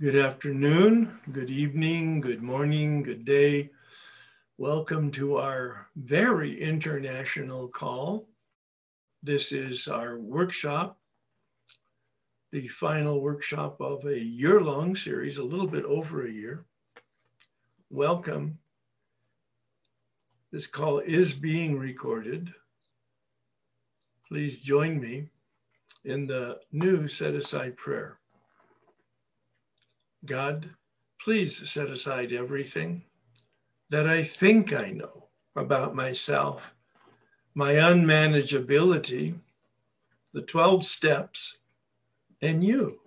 Good afternoon, good evening, good morning, good day. Welcome to our very international call. This is our workshop, the final workshop of a year long series, a little bit over a year. Welcome. This call is being recorded. Please join me in the new set aside prayer. God, please set aside everything that I think I know about myself, my unmanageability, the 12 steps, and you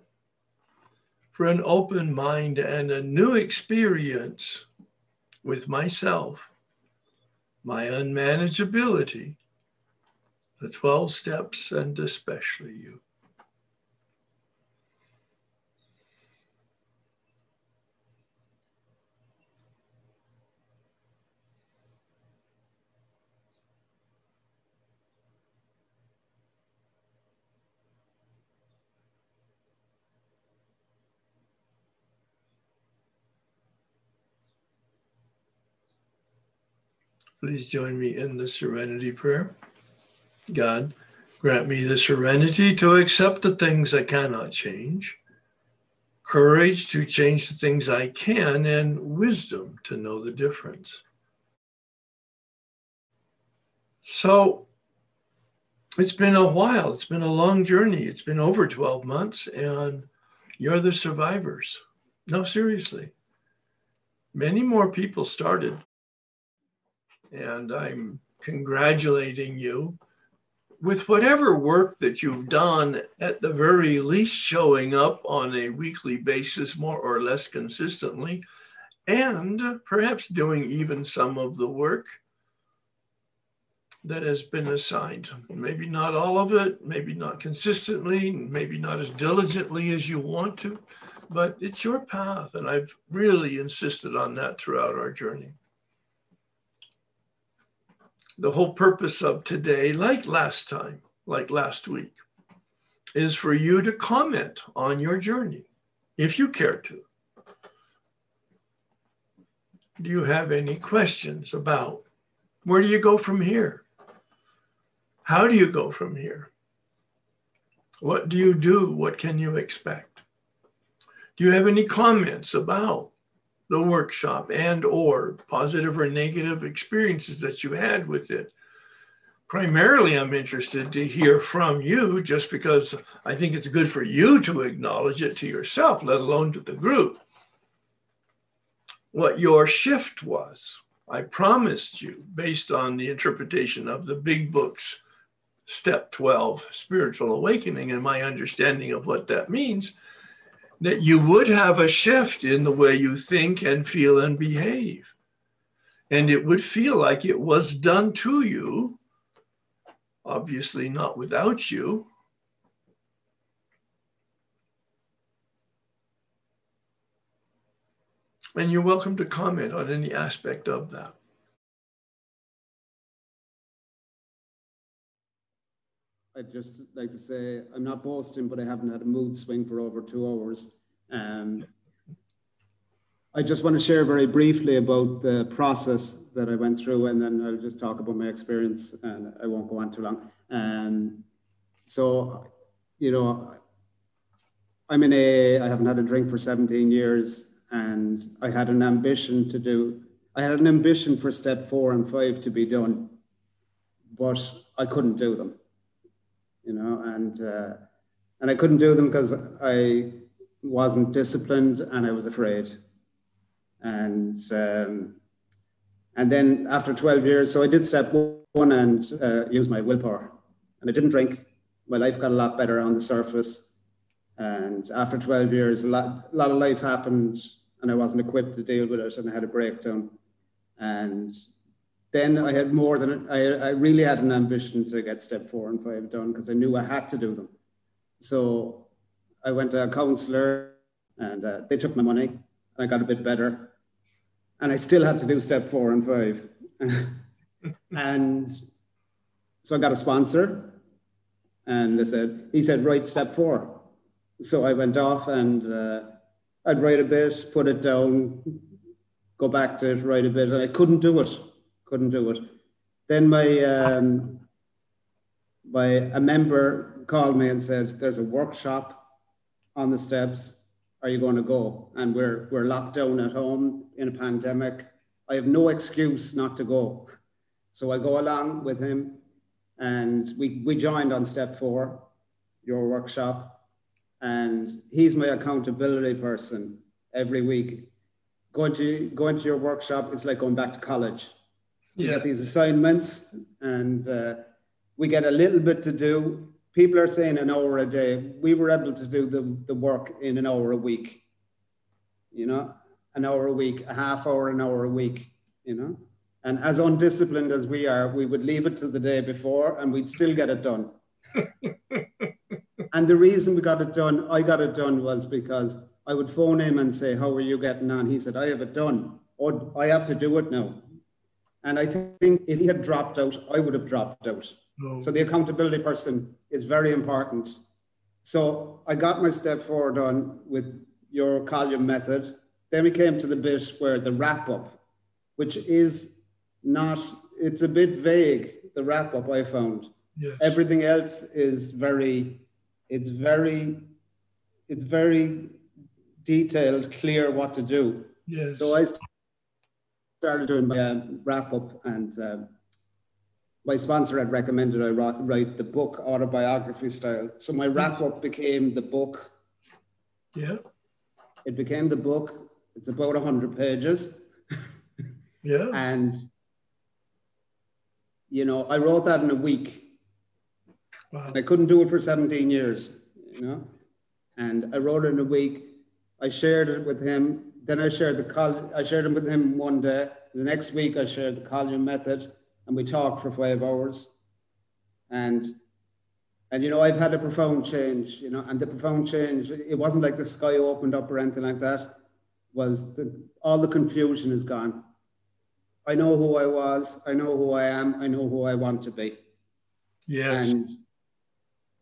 for an open mind and a new experience with myself, my unmanageability, the 12 steps, and especially you. Please join me in the serenity prayer. God, grant me the serenity to accept the things I cannot change, courage to change the things I can, and wisdom to know the difference. So it's been a while. It's been a long journey. It's been over 12 months, and you're the survivors. No, seriously. Many more people started and I'm congratulating you with whatever work that you've done, at the very least showing up on a weekly basis, more or less consistently, and perhaps doing even some of the work that has been assigned. Maybe not all of it, maybe not consistently, maybe not as diligently as you want to, but it's your path. And I've really insisted on that throughout our journey the whole purpose of today, like last time, like last week, is for you to comment on your journey, if you care to. Do you have any questions about where do you go from here? How do you go from here? What do you do? What can you expect? Do you have any comments about the workshop and or positive or negative experiences that you had with it. Primarily i'm interested to hear from you just because i think it's good for you to acknowledge it to yourself let alone to the group. What your shift was i promised you based on the interpretation of the big books step 12 spiritual awakening and my understanding of what that means that you would have a shift in the way you think and feel and behave. And it would feel like it was done to you, obviously not without you. And you're welcome to comment on any aspect of that. I'd just like to say I'm not boasting, but I haven't had a mood swing for over two hours. Um, I just want to share very briefly about the process that I went through, and then I'll just talk about my experience, and I won't go on too long. Um, so, you know, I'm in a, I haven't had a drink for 17 years, and I had an ambition to do, I had an ambition for step four and five to be done, but I couldn't do them you know, and uh, and I couldn't do them because I wasn't disciplined and I was afraid. And um, and then after 12 years, so I did step one and uh, use my willpower, and I didn't drink. My life got a lot better on the surface. And after 12 years, a lot, a lot of life happened, and I wasn't equipped to deal with it, and I had a breakdown. And then I had more than I, I really had an ambition to get step four and five done because I knew I had to do them. So I went to a counselor and uh, they took my money and I got a bit better. And I still had to do step four and five. and so I got a sponsor and they said, he said, write step four. so I went off and uh, I'd write a bit, put it down, go back to it, write a bit, and I couldn't do it. Couldn't do it. Then my um, my a member called me and said, "There's a workshop on the steps. Are you going to go?" And we're we're locked down at home in a pandemic. I have no excuse not to go. So I go along with him, and we we joined on step four, your workshop and he's my accountability person every week. Going to going to your workshop, it's like going back to college. You yeah. get these assignments, and uh, we get a little bit to do. People are saying an hour a day. We were able to do the, the work in an hour a week. You know, an hour a week, a half hour, an hour a week. You know, and as undisciplined as we are, we would leave it to the day before, and we'd still get it done. And the reason we got it done, I got it done, was because I would phone him and say, How are you getting on? He said, I have it done. Or I have to do it now. And I think if he had dropped out, I would have dropped out. No. So the accountability person is very important. So I got my step four done with your column method. Then we came to the bit where the wrap up, which is not, it's a bit vague, the wrap up I found. Yes. Everything else is very it's very it's very detailed, clear what to do. Yes. So I started doing my uh, wrap up, and uh, my sponsor had recommended I write the book autobiography style. So my wrap up became the book. Yeah. It became the book. It's about 100 pages. yeah. And, you know, I wrote that in a week. Wow. I couldn't do it for 17 years, you know. And I wrote it in a week. I shared it with him. Then I shared the col- I shared them with him one day. The next week I shared the column method, and we talked for five hours. And and you know I've had a profound change, you know, and the profound change. It wasn't like the sky opened up or anything like that. Was the, all the confusion is gone. I know who I was. I know who I am. I know who I want to be. Yes. And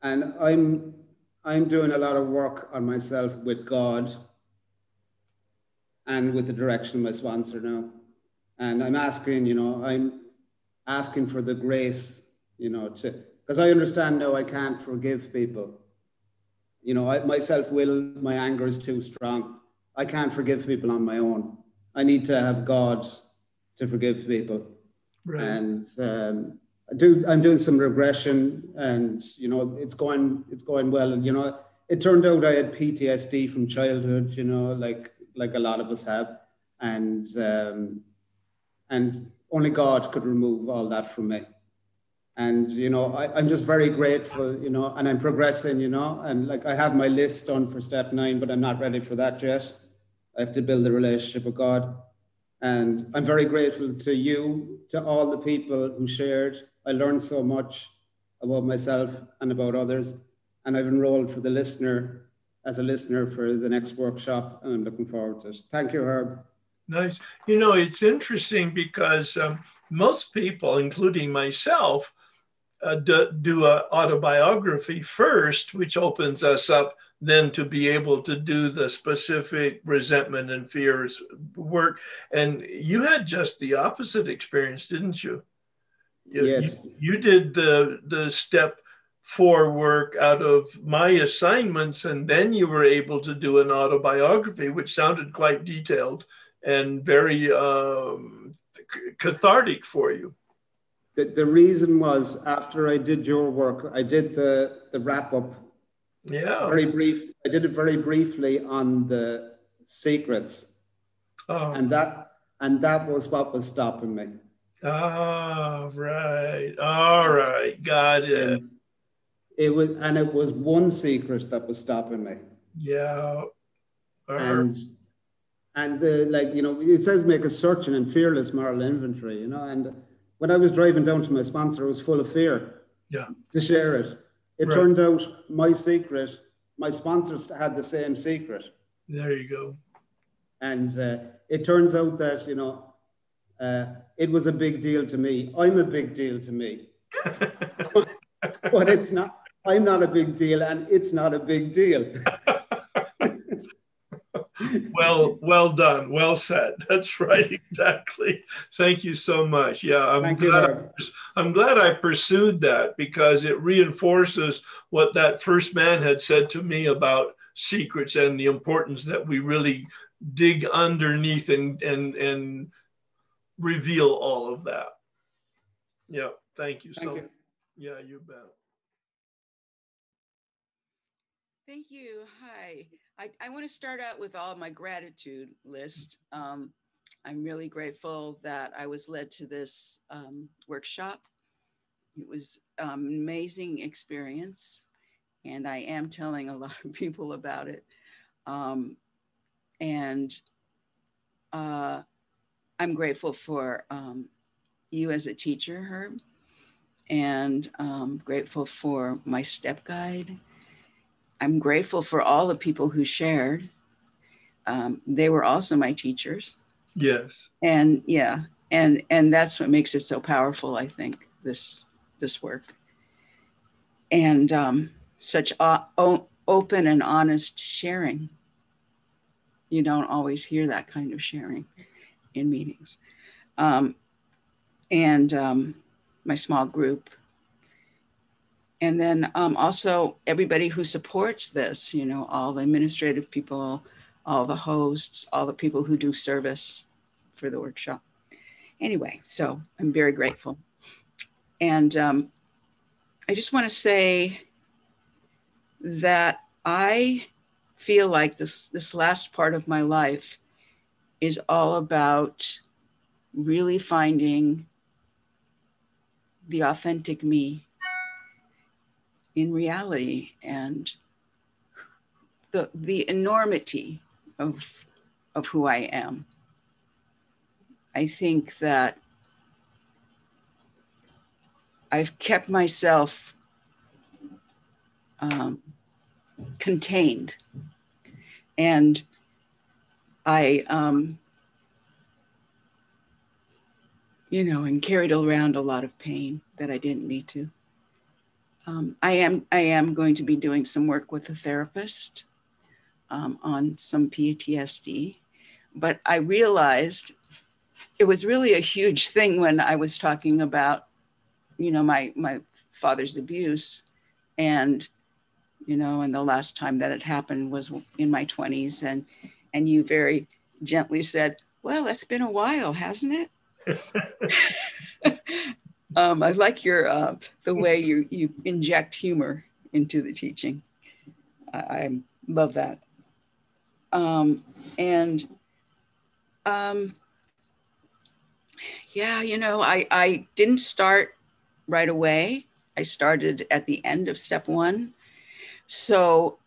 and I'm I'm doing a lot of work on myself with God and with the direction of my sponsor now. And I'm asking, you know, I'm asking for the grace, you know, to because I understand now I can't forgive people. You know, I, my self will, my anger is too strong. I can't forgive people on my own. I need to have God to forgive people. Right. And um, I do I'm doing some regression, and you know it's going it's going well. And you know it turned out I had PTSD from childhood. You know, like like a lot of us have, and um, and only God could remove all that from me. And you know, I, I'm just very grateful. You know, and I'm progressing. You know, and like I have my list done for step nine, but I'm not ready for that yet. I have to build a relationship with God. And I'm very grateful to you, to all the people who shared, I learned so much about myself and about others. And I've enrolled for the listener as a listener for the next workshop, and I'm looking forward to it. Thank you, Herb. Nice. You know, it's interesting because um, most people, including myself, uh, do, do an autobiography first, which opens us up then to be able to do the specific resentment and fears work. And you had just the opposite experience, didn't you? You, yes. You, you did the the step four work out of my assignments, and then you were able to do an autobiography, which sounded quite detailed and very um, cathartic for you. The, the reason was after I did your work, I did the, the wrap up. Yeah. Very brief. I did it very briefly on the secrets. Oh. And that and that was what was stopping me. Oh, right. All right. Got it. And it was, and it was one secret that was stopping me. Yeah. And, and the, like, you know, it says make a searching and fearless moral inventory, you know, and when I was driving down to my sponsor, I was full of fear. Yeah. To share it. It right. turned out my secret, my sponsors had the same secret. There you go. And uh, it turns out that, you know, uh, it was a big deal to me. I'm a big deal to me. but it's not I'm not a big deal, and it's not a big deal. well, well done. Well said. That's right. Exactly. Thank you so much. Yeah, I'm Thank glad. you, I, I'm glad I pursued that because it reinforces what that first man had said to me about secrets and the importance that we really dig underneath and and and reveal all of that. Yeah. Thank you Thank so. you. Yeah, you bet. Thank you. Hi. I, I want to start out with all my gratitude list. Um, I'm really grateful that I was led to this um, workshop. It was um, an amazing experience, and I am telling a lot of people about it. Um, and uh, I'm grateful for um, you as a teacher, Herb, and um, grateful for my step guide I'm grateful for all the people who shared. Um, they were also my teachers, Yes. and yeah, and and that's what makes it so powerful. I think this this work and um, such o- o- open and honest sharing. You don't always hear that kind of sharing in meetings, um, and um, my small group and then um, also everybody who supports this you know all the administrative people all the hosts all the people who do service for the workshop. Anyway so i'm very grateful. And um, i just want to say that i feel like this this last part of my life is all about really finding the authentic me in reality and the the enormity of of who I am. I think that I've kept myself um, contained, and I, um, you know, and carried around a lot of pain that I didn't need to. Um, I am I am going to be doing some work with a therapist um, on some PTSD, but I realized it was really a huge thing when I was talking about, you know, my my father's abuse, and you know, and the last time that it happened was in my twenties, and and you very gently said, "Well, that's been a while, hasn't it?" Um, I like your uh, the way you you inject humor into the teaching. I, I love that. Um, and um, yeah, you know, I I didn't start right away. I started at the end of step one, so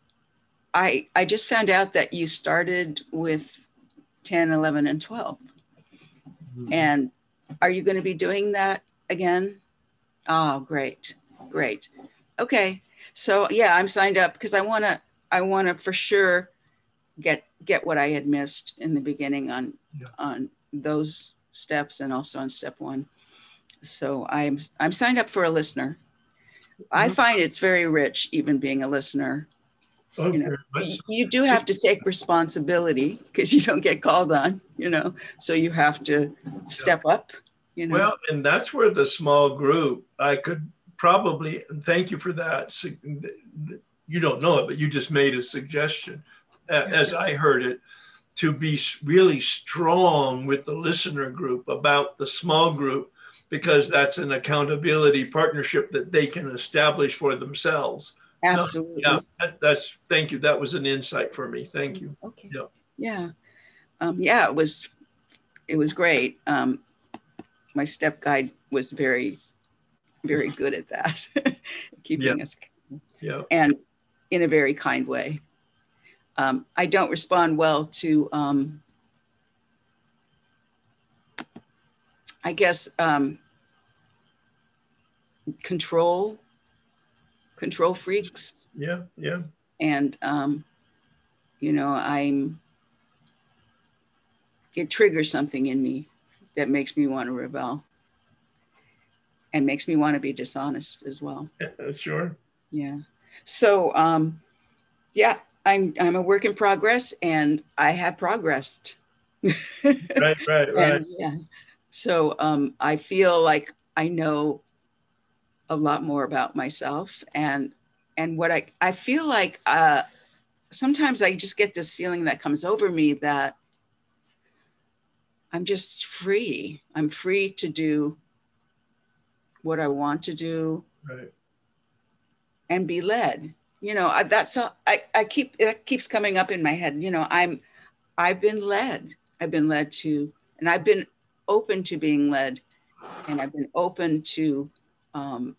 I I just found out that you started with 10, 11, and 12. And are you going to be doing that again? Oh, great. Great. Okay. So yeah, I'm signed up because I want to I want to for sure get get what I had missed in the beginning on Yeah. on those steps and also on step 1. So I'm I'm signed up for a listener. I Mhm. find it's very rich even being a listener. Okay. know, let's- You, you do have to take responsibility because you don't get called on, you know. So you have to step up, you know. Well, and that's where the small group, I could probably, and thank you for that. You don't know it, but you just made a suggestion, as I heard it, to be really strong with the listener group about the small group, because that's an accountability partnership that they can establish for themselves. Absolutely. Yeah, that- that's, thank you. That was an insight for me. Thank you. Okay. Yeah. Yeah. Um, yeah, it was it was great. Um, my step guide was very, very good at that, keeping us Yeah. and in a very kind way. Um, I don't respond well to um, I guess um, control control freaks Yeah. Yeah. and um, you know i'm it triggers something in me that makes me want to rebel and makes me want to be dishonest as well Sure. Yeah. So, um, yeah, I'm I'm a work in progress, and I have progressed. right, right, right. And, yeah. So um, I feel like I know a lot more about myself, and and what I I feel like uh, sometimes I just get this feeling that comes over me that I'm just free. I'm free to do what I want to do. Right. And be led. You know, I, that's a, I, I keep it keeps coming up in my head. You know, I'm I've been led. I've been led to, and I've been open to being led, and I've been open to. Um,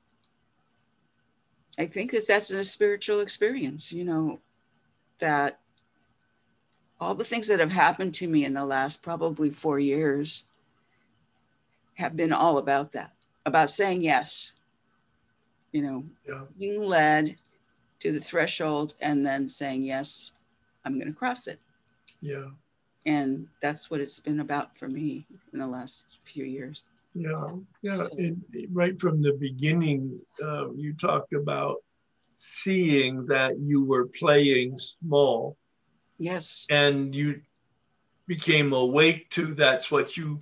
I think that that's a spiritual experience. You know, that all the things that have happened to me in the last probably four years have been all about that, about saying yes, you know, Yeah. being led to the threshold and then saying, yes, I'm going to cross it. Yeah. And that's what it's been about for me in the last few years. Yeah. Yeah. And right from the beginning, uh, you talked about seeing that you were playing small Yes. and you became awake to that's what you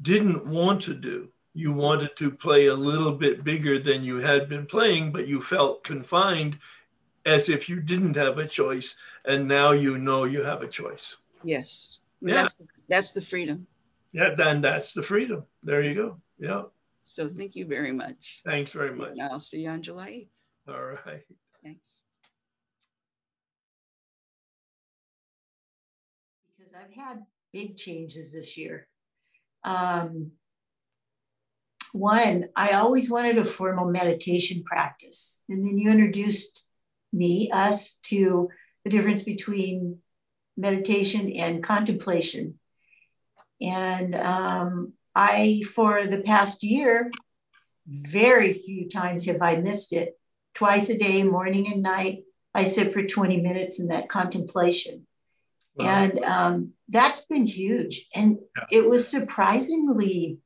didn't want to do. You wanted to play a little bit bigger than you had been playing, but you felt confined as if you didn't have a choice. And now you know you have a choice. Yes. Yeah. That's, that's the freedom. Yeah, then that's the freedom. There you go. Yeah. So thank you very much. Thanks very much. And I'll see you on July 8th. All right. Thanks. I've had big changes this year. Um, one, I always wanted a formal meditation practice. And then you introduced me, us, to the difference between meditation and contemplation. And um, I, for the past year, very few times have I missed it. Twice a day, morning and night, I sit for 20 minutes in that contemplation. Wow. And um, that's been huge. And Yeah. it was surprisingly,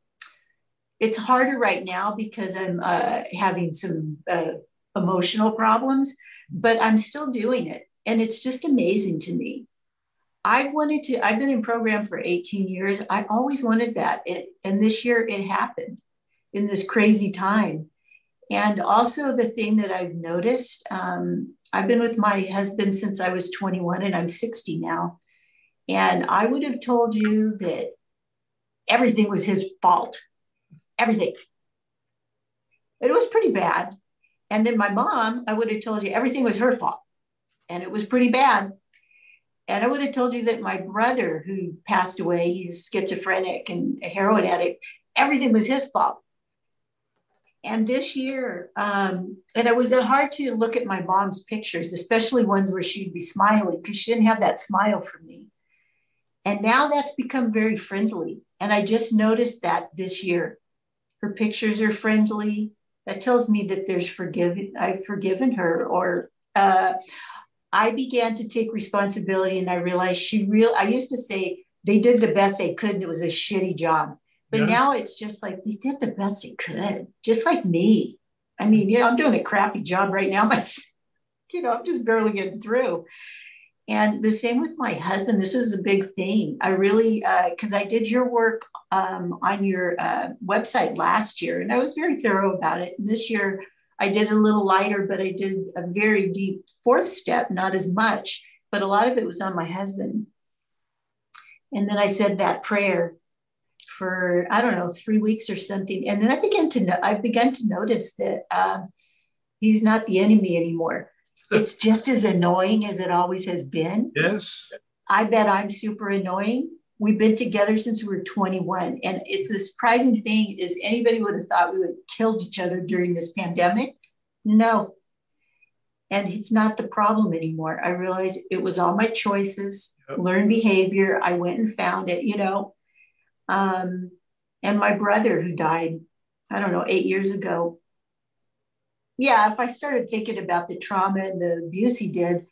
it's harder right now because I'm uh, having some uh, emotional problems, but I'm still doing it. And it's just amazing to me. I wanted to, I've been in program for 18 years. I always wanted that. It, and this year it happened in this crazy time. And also, the thing that I've noticed, um, I've been with my husband since I was 21 and I'm 60 now. And I would have told you that everything was his fault, everything. It was pretty bad. And then my mom, I would have told you everything was her fault. And it was pretty bad. And I would have told you that my brother, who passed away, he was schizophrenic and a heroin addict, everything was his fault. And this year, um, and it was hard to look at my mom's pictures, especially ones where she'd be smiling because she didn't have that smile for me. And now that's become very friendly. And I just noticed that this year. Her pictures are friendly. That tells me that there's forgiven, I've forgiven her. Or uh, I began to take responsibility and I realized she real I used to say they did the best they could and it was a shitty job. But Yeah. now it's just like they did the best they could, just like me. I mean, you know, I'm doing a crappy job right now. My, you know, I'm just barely getting through. And the same with my husband. This was a big thing. I really, because I did your work um, on your uh, website last year, and I was very thorough about it. And this year, I did a little lighter, but I did a very deep fourth step, not as much, but a lot of it was on my husband. And then I said that prayer for I don't know three weeks or something, and then I began to know I began to notice that um, he's not the enemy anymore. It's just as annoying as it always has been. Yes. I bet I'm super annoying. We've been together since we were 21. And it's a surprising thing is anybody would have thought we would have killed each other during this pandemic. No. And it's not the problem anymore. I realized it was all my choices, Yep. learned behavior. I went and found it, you know. Um, and my brother who died, I don't know, eight years ago. Yeah, if I started thinking about the trauma and the abuse he did,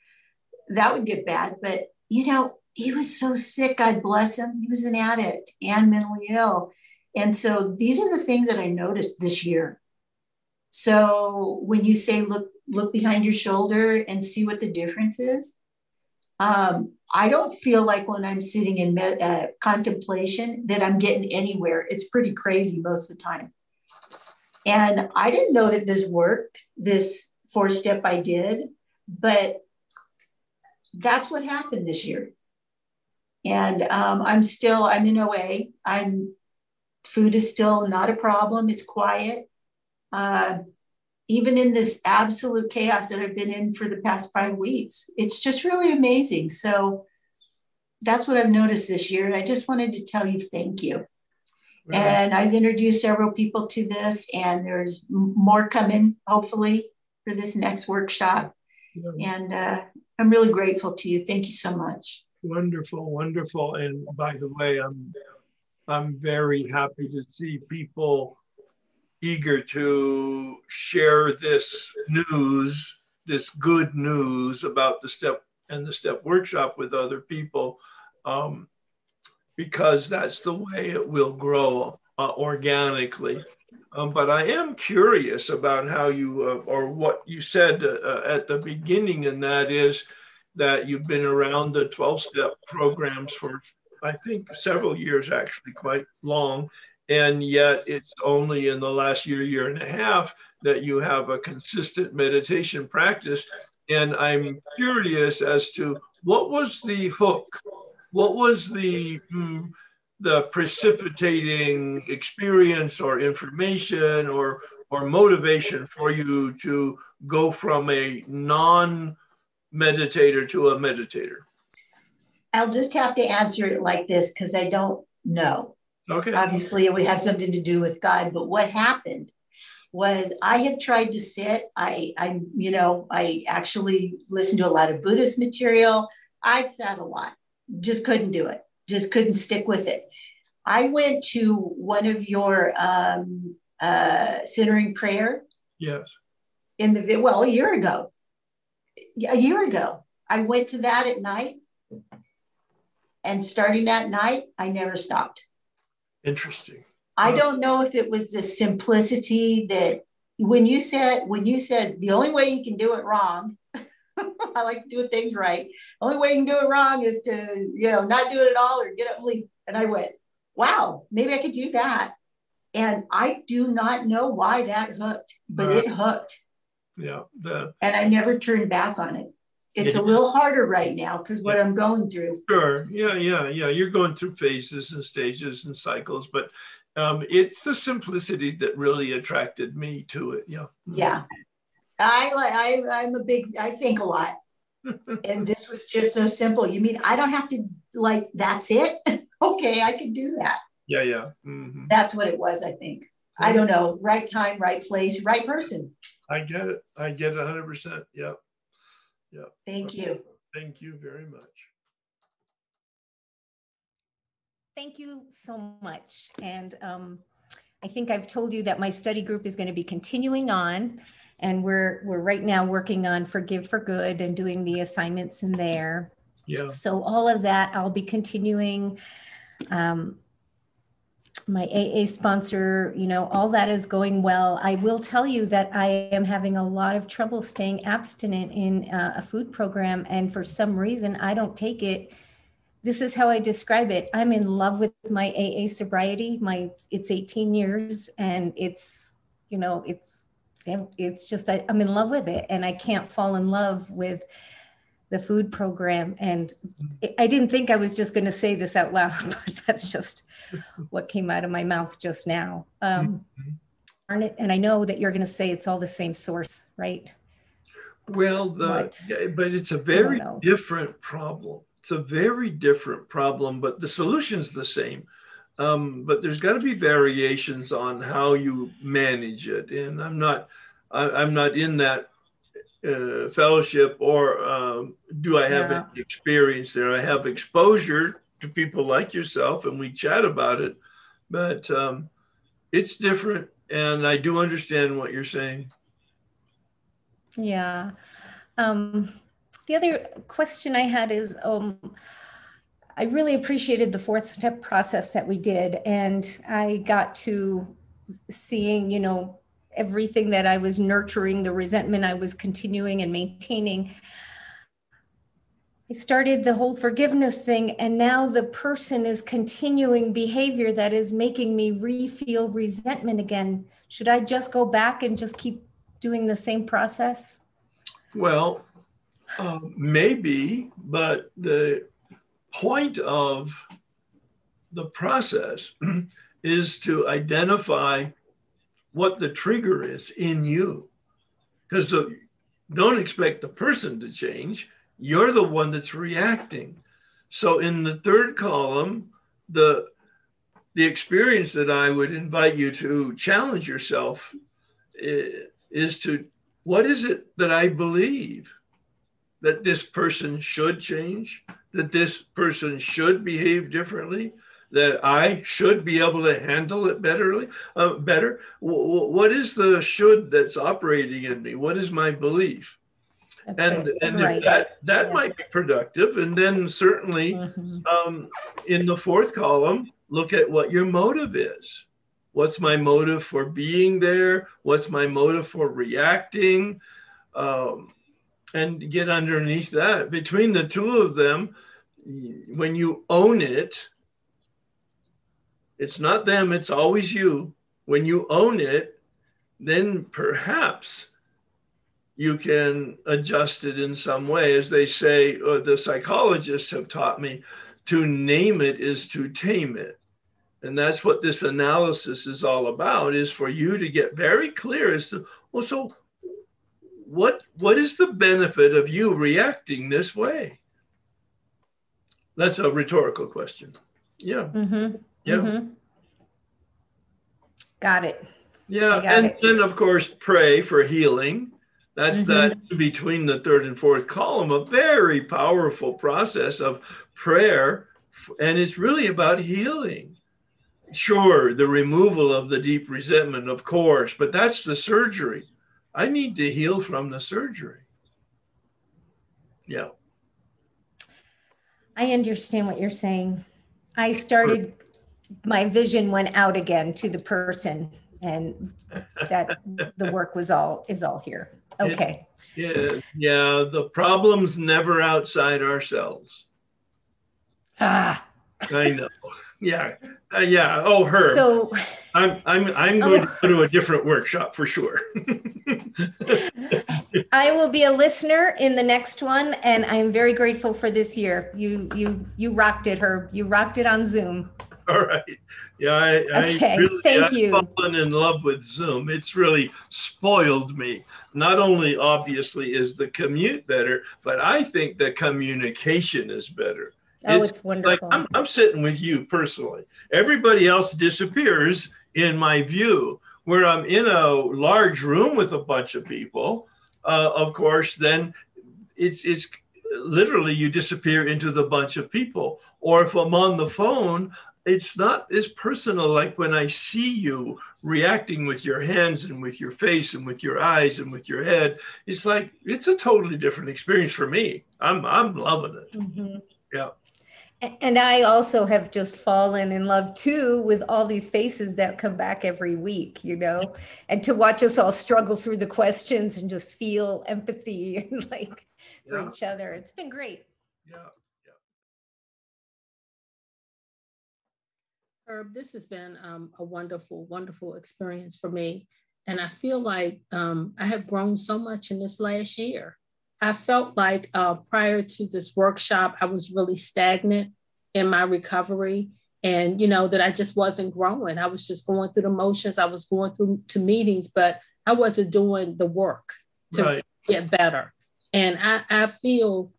that would get bad. But you know, he was so sick, God bless him. He was an addict and mentally ill. And so these are the things that I noticed this year. So when you say look look behind your shoulder and see what the difference is. Um, I don't feel like when I'm sitting in med- uh, contemplation that I'm getting anywhere. It's pretty crazy most of the time. And I didn't know that this worked, this four step I did, but that's what happened this year. And um, I'm still, I'm in OA. I'm, food is still not a problem. It's quiet. Uh, even in this absolute chaos that I've been in for the past five weeks, it's just really amazing. So that's what I've noticed this year. And I just wanted to tell you thank you. And I've introduced several people to this, and there's more coming, hopefully, for this next workshop. Yeah. And uh, I'm really grateful to you. Thank you so much. Wonderful, wonderful. And by the way, I'm I'm very happy to see people eager to share this news, this good news about the step and the step workshop with other people, um, because that's the way it will grow uh, organically. Um, but I am curious about how you, uh, or what you said uh, at the beginning, and that is that you've been around the 12 step programs for, I think, several years, actually, quite long. And yet it's only in the last year, year and a half that you have a consistent meditation practice. And I'm curious as to what was the hook? What was the, mm, the precipitating experience or information or, or motivation for you to go from a non meditator to a meditator? I'll just have to answer it like this because I don't know. Okay. Obviously, we had something to do with God, but what happened was I have tried to sit. I, I, you know, I actually listened to a lot of Buddhist material. I've sat a lot, just couldn't do it, just couldn't stick with it. I went to one of your um, uh, centering prayer Yes. in the well a year ago. A year ago, I went to that at night, and starting that night, I never stopped. Interesting. I don't know if it was the simplicity that when you said when you said the only way you can do it wrong, I like doing things right. The only way you can do it wrong is to you know not do it at all or get up and leave. And I went, wow, maybe I could do that. And I do not know why that hooked, but Right. it hooked, Yeah. The and I never turned back on it. It's a little harder right now because what I'm going through. sure. Yeah. Yeah. Yeah. You're going through phases and stages and cycles, but um, it's the simplicity that really attracted me to it. Yeah. Yeah. I like I I'm a big I think a lot. and this was just so simple. You mean I don't have to like that's it? okay, I can do that. Yeah. Yeah. hmm That's what it was, I think. I don't know. Right time, right place, right person. I get it. I get it 100%. Yeah. Thank you. Thank you very much. Thank you so much. And um, I think I've told you that my study group is going to be continuing on. And we're we're right now working on Forgive for Good and doing the assignments in there. Yeah. So all of that, I'll be continuing. Um, my AA sponsor, you know, all that is going well. I will tell you that I am having a lot of trouble staying abstinent in uh, a food program. And for some reason, I don't take it. This is how I describe it. I'm in love with my AA sobriety. My it's 18 years and it's, you know, it's it's just I, I'm in love with it and I can't fall in love with the food program. And I- I didn't think I was just going to say this out loud, but that's just what came out of my mouth just now. Um, Mhm. it. And I know that you're going to say it's all the same source, right? Well, the, yeah, but it's a very different problem. It's a very different problem, but the solution's the same. Um, but there's got to be variations on how you manage it, and I'm not, I, I'm not in that uh, fellowship, or um, do I have Yeah. experience there? I have exposure to people like yourself, and we chat about it, but um, it's different, and I do understand what you're saying. Yeah. Um, the other question I had is um, I really appreciated the fourth step process that we did. And I got to seeing, you know, everything that I was nurturing, the resentment I was continuing and maintaining. I started the whole forgiveness thing, and now the person is continuing behavior that is making me re feel resentment again. Should I just go back and just keep doing the same process? Well, uh, maybe, but the point of the process is to identify what the trigger is in you. Because don't expect the person to change, you're the one that's reacting. So in the third column, the the experience that I would invite you to challenge yourself eh, is to what is it that I believe that this person should change, that this person should behave differently, that I should be able to handle it betterly, uh, better. W- what is the should that's operating in me? What is my belief? and and right. that that yeah. might be productive and then certainly mm-hmm. um, in the fourth column look at what your motive is what's my motive for being there what's my motive for reacting um, and get underneath that between the two of them when you own it it's not them, it's always you. When you own it, then perhaps you can adjust it in some way. As they say, or the psychologists have taught me, to name it is to tame it. And that's what this analysis is all about, is for you to get very clear as to, well, so what what is the benefit of you reacting this way? That's a rhetorical question. Yeah. Mm-hmm. Yeah. Mm-hmm. Got it. Yeah, and then of course pray for healing. That's mm-hmm. that between the third and fourth column, a very powerful process of prayer, and it's really about healing. Sure, the removal of the deep resentment, of course, but that's the surgery. I need to heal from the surgery. Yeah. I understand what you're saying. I started my vision went out again to the person and that the work was all is all here. Okay. Yeah yeah the problem's never outside ourselves. Ah. I know. Yeah uh, yeah oh her. So i'm i'm i'm going oh. to go to a different workshop for sure. I will be a listener in the next one and i'm very grateful for this year. You you you rocked it herb. You rocked it on zoom All right. Yeah, I, okay. I really, Thank I've you. fallen in love with Zoom. It's really spoiled me. Not only obviously is the commute better, but I think the communication is better. Oh, it's, it's wonderful. Like I'm, I'm sitting with you personally. Everybody else disappears in my view. Where I'm in a large room with a bunch of people, uh, of course, then it's it's literally you disappear into the bunch of people. Or if I'm on the phone, it's not as personal like when I see you reacting with your hands and with your face and with your eyes and with your head. It's like it's a totally different experience for me. I'm I'm loving it. Mm-hmm. Yeah. And I also have just fallen in love too with all these faces that come back every week, you know, and to watch us all struggle through the questions and just feel empathy and like for each other. It's been great. Yeah. Herb, this has been um, a wonderful, wonderful experience for me. And I feel like um, I have grown so much in this last year. I felt like uh, prior to this workshop, I was really stagnant in my recovery and, you know, that I just wasn't growing. I was just going through the motions. I was going through to meetings, but I wasn't doing the work to, right. to get better. And I, I feel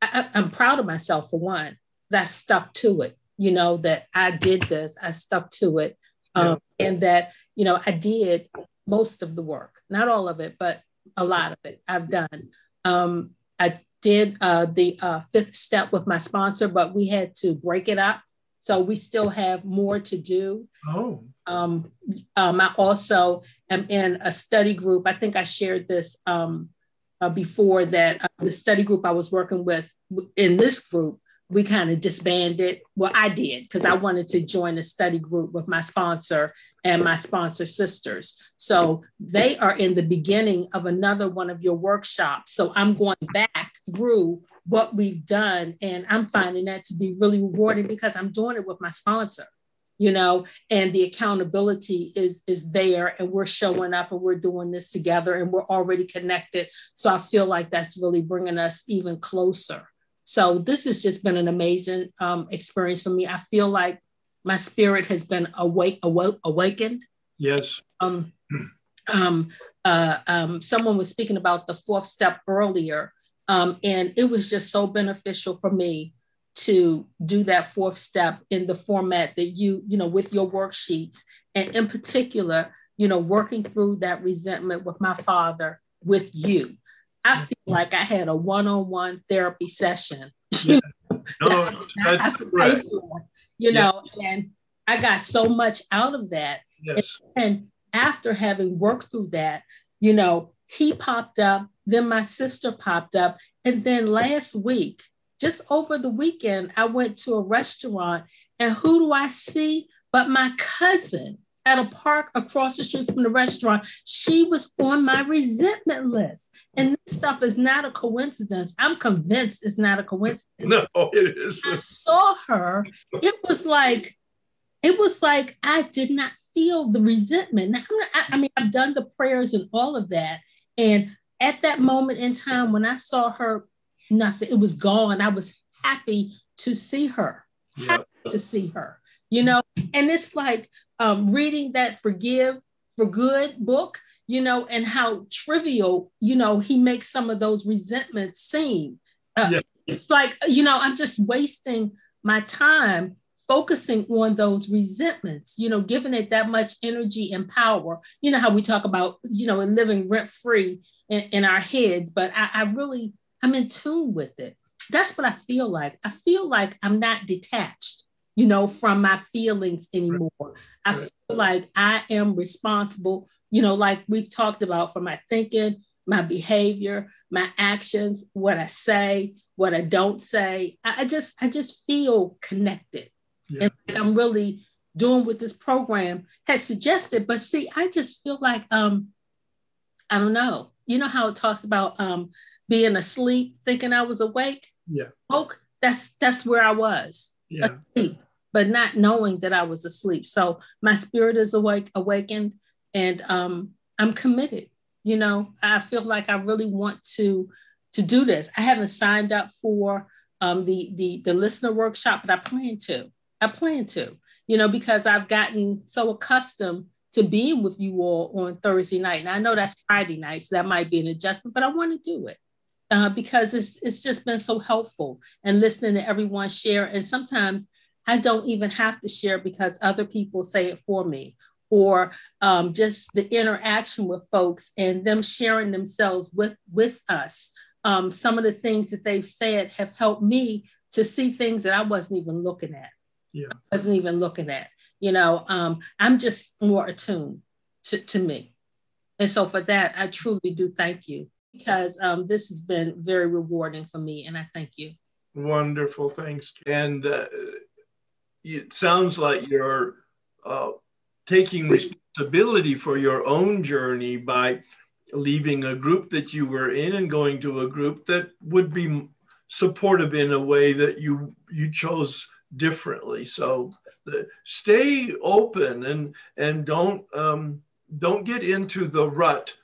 I, I'm proud of myself for one, that I stuck to it you know, that I did this, I stuck to it, um, yeah. and that, you know, I did most of the work, not all of it, but a lot of it I've done. Um, I did uh, the uh, fifth step with my sponsor, but we had to break it up. So we still have more to do. Oh. Um, um, I also am in a study group. I think I shared this um, uh, before that uh, the study group I was working with in this group we kind of disbanded. Well, I did because I wanted to join a study group with my sponsor and my sponsor sisters. So they are in the beginning of another one of your workshops. So I'm going back through what we've done, and I'm finding that to be really rewarding because I'm doing it with my sponsor you know and the accountability is is there and we're showing up and we're doing this together and we're already connected so i feel like that's really bringing us even closer so this has just been an amazing um, experience for me i feel like my spirit has been awake awoke, awakened yes um, um, uh, um, someone was speaking about the fourth step earlier um, and it was just so beneficial for me to do that fourth step in the format that you, you know, with your worksheets. And in particular, you know, working through that resentment with my father, with you. I feel like I had a one-on-one therapy session. Yeah. No, that that's correct. For, you yeah. know, and I got so much out of that. Yes. And, and after having worked through that, you know, he popped up, then my sister popped up, and then last week, just over the weekend, I went to a restaurant and who do I see but my cousin at a park across the street from the restaurant? She was on my resentment list. And this stuff is not a coincidence. I'm convinced it's not a coincidence. No, it is. I saw her. It was like, it was like I did not feel the resentment. Now, not, I, I mean, I've done the prayers and all of that. And at that moment in time, when I saw her nothing. It was gone. I was happy to see her, happy to see her, you know? And it's like um, reading that Forgive for Good book, you know, and how trivial, you know, he makes some of those resentments seem. Uh, yeah. It's like, you know, I'm just wasting my time focusing on those resentments, you know, giving it that much energy and power. You know how we talk about, you know, living rent free in, in, our heads, but I, I really I'm in tune with it. That's what I feel like. I feel like I'm not detached, you know, from my feelings anymore. I feel like I am responsible, you know, like we've talked about for my thinking, my behavior, my actions, what I say, what I don't say. I, just, I just feel connected. Yeah. And I'm really doing what this program has suggested. But see, I just feel like um, I don't know. You know how it talks about um being asleep, thinking I was awake. Yeah. Woke. That's that's where I was. Yeah. Asleep, but not knowing that I was asleep. So my spirit is awake, awakened, and um, I'm committed. You know, I feel like I really want to to do this. I haven't signed up for um, the the the listener workshop, but I plan to. I plan to. You know, because I've gotten so accustomed to being with you all on Thursday night. And I know that's Friday night, so that might be an adjustment, but I want to do it uh, because it's, it's just been so helpful and listening to everyone share. And sometimes I don't even have to share because other people say it for me or um, just the interaction with folks and them sharing themselves with, with us. Um, some of the things that they've said have helped me to see things that I wasn't even looking at. Yeah. I wasn't even looking at. You know, um, I'm just more attuned to, to me. And so for that, I truly do thank you because um, this has been very rewarding for me, and I thank you. Wonderful, thanks. And uh, it sounds like you're uh, taking responsibility for your own journey by leaving a group that you were in and going to a group that would be supportive in a way that you you chose differently. So uh, stay open and and don't um, don't get into the rut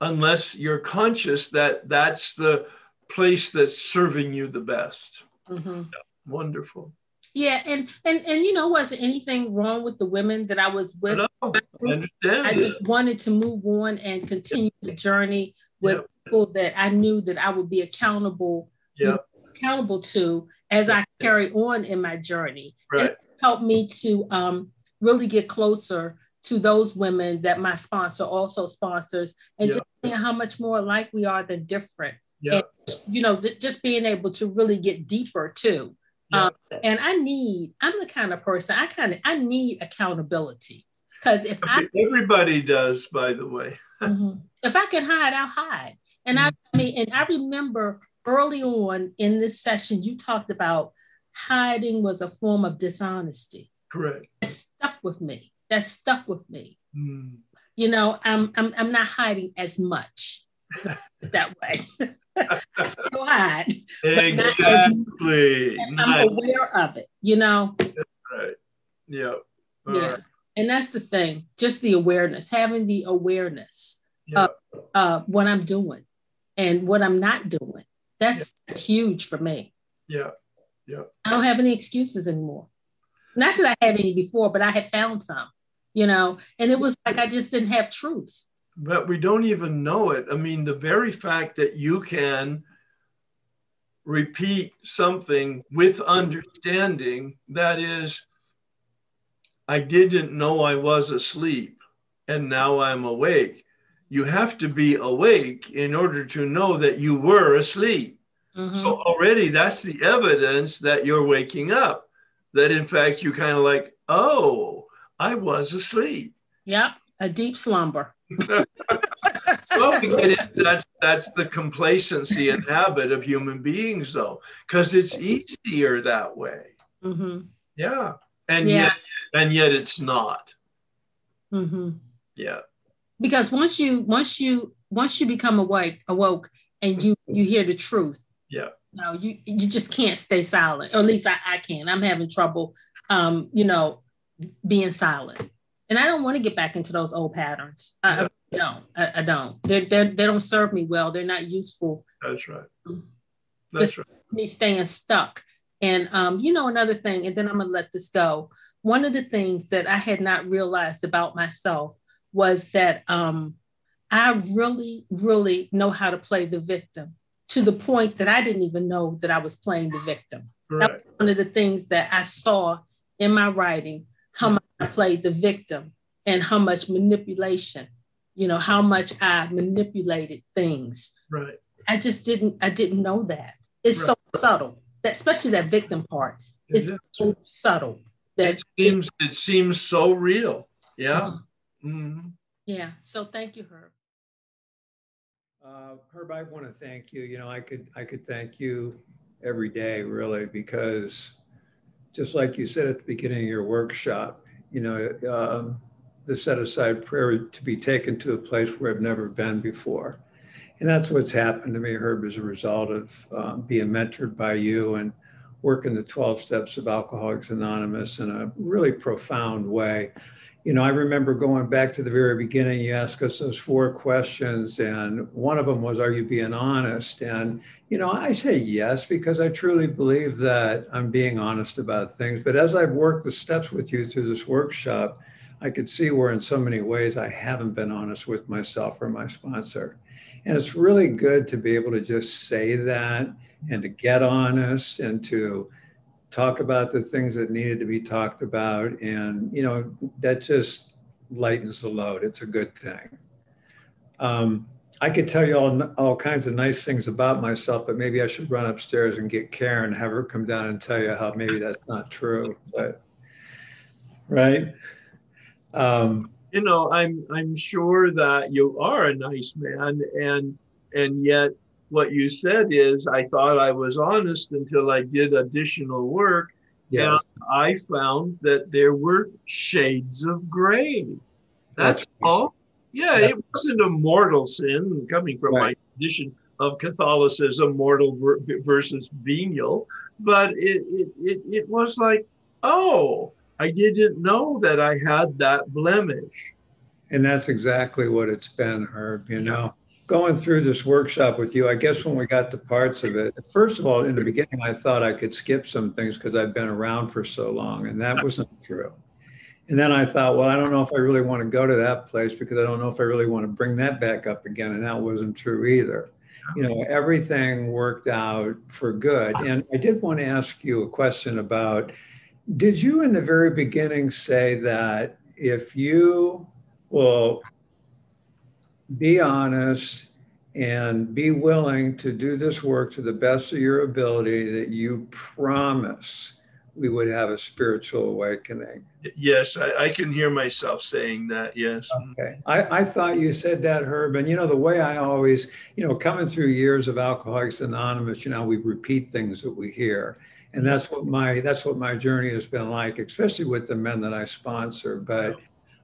unless you're conscious that that's the place that's serving you the best. Mm-hmm. Yeah, wonderful. Yeah, and and and you know, wasn't anything wrong with the women that I was with. No, I, I just wanted to move on and continue the journey with people that I knew that I would be accountable, yeah. you know, accountable to as I carry on in my journey. Right. helped me to um, really get closer to those women that my sponsor also sponsors and just seeing how much more alike we are than different. Yeah. You know, th- just being able to really get deeper too. Yeah. Um, and I need, I'm the kind of person, I kind of, I need accountability. Because if I everybody does, by the way. mm-hmm. If I can hide, I'll hide. And mm-hmm. I, I mean, and I remember early on in this session, you talked about hiding was a form of dishonesty. Correct. That stuck with me. That stuck with me. Mm. You know, I'm I'm I'm not hiding as much that way. Still hide. but not as- Exactly. Nice. I'm aware of it, you know. Right. Yeah. All yeah. right. And that's the thing, just the awareness, having the awareness Yeah. of uh, what I'm doing and what I'm not doing. That's, that's huge for me. Yeah. Yeah. I don't have any excuses anymore. Not that I had any before, but I had found some, you know, and it was like I just didn't have truth. But we don't even know it. I mean, the very fact that you can repeat something with understanding that is, I didn't know I was asleep and now I'm awake. You have to be awake in order to know that you were asleep. Mhm. So already that's the evidence that you're waking up. That in fact you kind of like, oh, I was asleep. Yep, a deep slumber. Well, we get it. that's that's the complacency and habit of human beings, though, because it's easier that way. hmm Yeah, and Yeah. yet and yet it's not. hmm Yeah, Because once you once you once you become awake awoke and you you hear the truth, yeah, no, you you just can't stay silent. Or at least I, I can. I'm having trouble, um, you know, being silent. And I don't want to get back into those old patterns. I, I don't. I, I don't. They they they don't serve me well. They're not useful. that's right. Mm. That's right. Me staying stuck. And um, you know, another thing, and then I'm gonna let this go. One of the things that I had not realized about myself was that um, I really, really know how to play the victim to the point that I didn't even know that I was playing the victim. Correct. One of the things that I saw in my writing, how much I played the victim and how much manipulation, you know, how much I manipulated things. Right. I just didn't, I didn't know that. It's so subtle, that, especially that victim part. It's is. so subtle that it seems it seems so real. Yeah. Uh-huh. Mhm. yeah. So thank you, Herb. Uh, Herb, I want to thank you. You know, I could, I could thank you every day, really, because just like you said at the beginning of your workshop, you know, um, the set aside prayer to be taken to a place where I've never been before. And that's what's happened to me, Herb, as a result of um, being mentored by you and working the 12 steps of Alcoholics Anonymous in a really profound way you know, I remember going back to the very beginning, you asked us those four questions, and one of them was, Are you being honest? And, you know, I say yes, because I truly believe that I'm being honest about things. But as I've worked the steps with you through this workshop, I could see where, in so many ways, I haven't been honest with myself or my sponsor. And it's really good to be able to just say that and to get honest and to talk about the things that needed to be talked about. And you know that just lightens the load. It's a good thing. Um, i could tell you all, all kinds of nice things about myself but maybe i should run upstairs and get karen have her come down and tell you how maybe that's not true but right um, You know, I'm I'm sure that you are a nice man, and and yet what you said is I thought I was honest until I did additional work. yes I found that there were shades of gray. That's That's- all. Yeah, That's- it wasn't a mortal sin coming from my tradition of Catholicism, mortal versus venial, but it, it, it, it was like, oh, I didn't know that I had that blemish. And that's exactly what it's been, Herb. You know, going through this workshop with you, I guess when we got to parts of it, first of all, in the beginning, I thought I could skip some things because I've been around for so long, and that wasn't true. And then I thought, well, I don't know if I really want to go to that place because I don't know if I really want to bring that back up again. And that wasn't true either. You know, everything worked out for good. And I did want to ask you a question about did you in the very beginning say that if you will be honest and be willing to do this work to the best of your ability that you promise we would have a spiritual awakening. Yes, I, I can hear myself saying that. Yes. Okay. I, I thought you said that, Herb. And you know, the way I always, you know, coming through years of Alcoholics Anonymous, you know, we repeat things that we hear. And that's what my that's what my journey has been like, especially with the men that I sponsor. But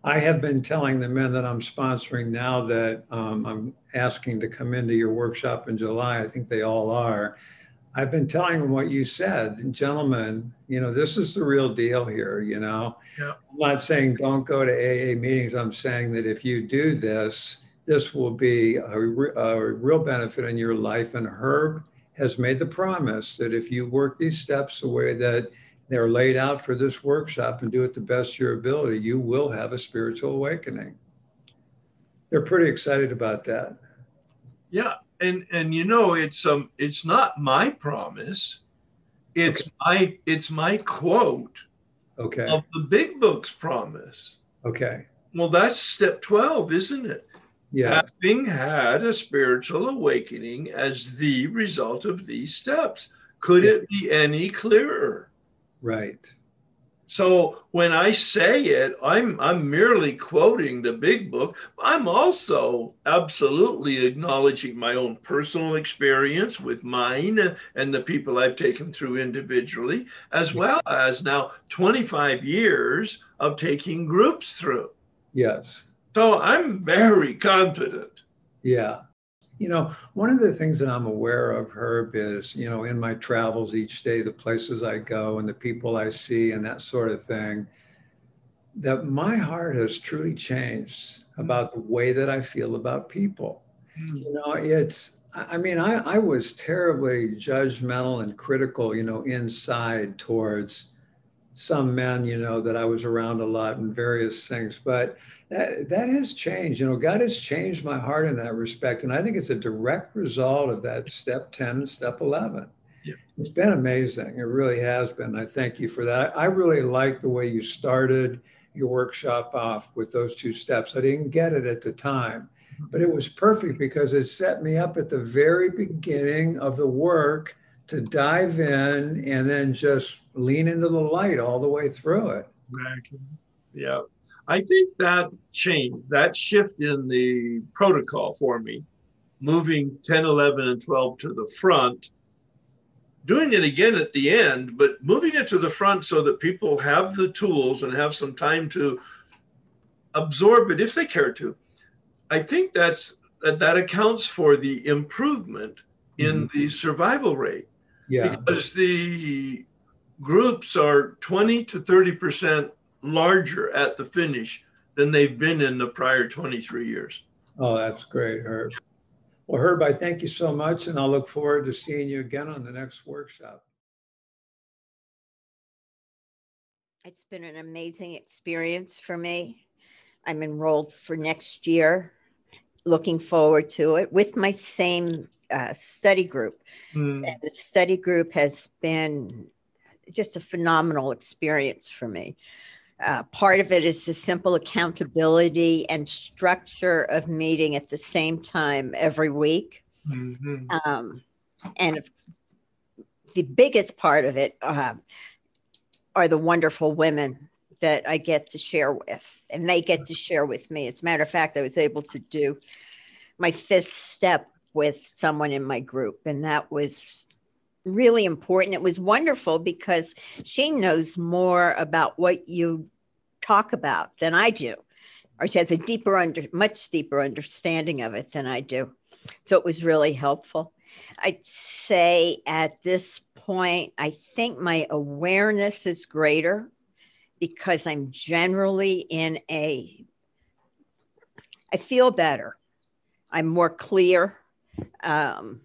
I have been telling the men that I'm sponsoring now that um, I'm asking to come into your workshop in July. I think they all are. I've been telling them what you said, gentlemen. You know, this is the real deal here. You know, yeah. I'm not saying don't go to AA meetings. I'm saying that if you do this, this will be a, a real benefit in your life. And Herb has made the promise that if you work these steps the way that they're laid out for this workshop and do it the best of your ability, you will have a spiritual awakening. They're pretty excited about that. Yeah, and and you know it's um it's not my promise. It's okay. my it's my quote okay. of the big book's promise. Okay. Well, that's step 12, isn't it? Yeah. Having had a spiritual awakening as the result of these steps. Could yeah. it be any clearer? Right. So when I say it, I'm I'm merely quoting the big book. I'm also absolutely acknowledging my own personal experience with mine and the people I've taken through individually, as well as now 25 years of taking groups through. Yes. So I'm very confident. Yeah. You know, one of the things that I'm aware of, Herb, is, you know, in my travels each day, the places I go and the people I see and that sort of thing, that my heart has truly changed about the way that I feel about people. Mm. You know, it's, I mean, I, I was terribly judgmental and critical, you know, inside towards some men, you know, that I was around a lot and various things. But that, that has changed. You know, God has changed my heart in that respect. And I think it's a direct result of that step 10 and step 11. Yeah. It's been amazing. It really has been. I thank you for that. I really like the way you started your workshop off with those two steps. I didn't get it at the time, mm-hmm. but it was perfect because it set me up at the very beginning of the work to dive in and then just lean into the light all the way through it. Exactly. Yeah. I think that change, that shift in the protocol for me, moving 10, 11, and 12 to the front, doing it again at the end, but moving it to the front so that people have the tools and have some time to absorb it if they care to. I think that's that, that accounts for the improvement in mm-hmm. the survival rate. Yeah. Because the groups are 20 to 30 percent larger at the finish than they've been in the prior 23 years. Oh, that's great, Herb. Well, Herb, I thank you so much, and I'll look forward to seeing you again on the next workshop. It's been an amazing experience for me. I'm enrolled for next year, looking forward to it with my same uh, study group. Mm. The study group has been just a phenomenal experience for me. Uh, part of it is the simple accountability and structure of meeting at the same time every week. Mm-hmm. Um, and the biggest part of it uh, are the wonderful women that I get to share with, and they get to share with me. As a matter of fact, I was able to do my fifth step with someone in my group, and that was really important. It was wonderful because she knows more about what you talk about than I do, or she has a deeper under, much deeper understanding of it than I do. So it was really helpful. I'd say at this point, I think my awareness is greater because I'm generally in a, I feel better. I'm more clear. Um,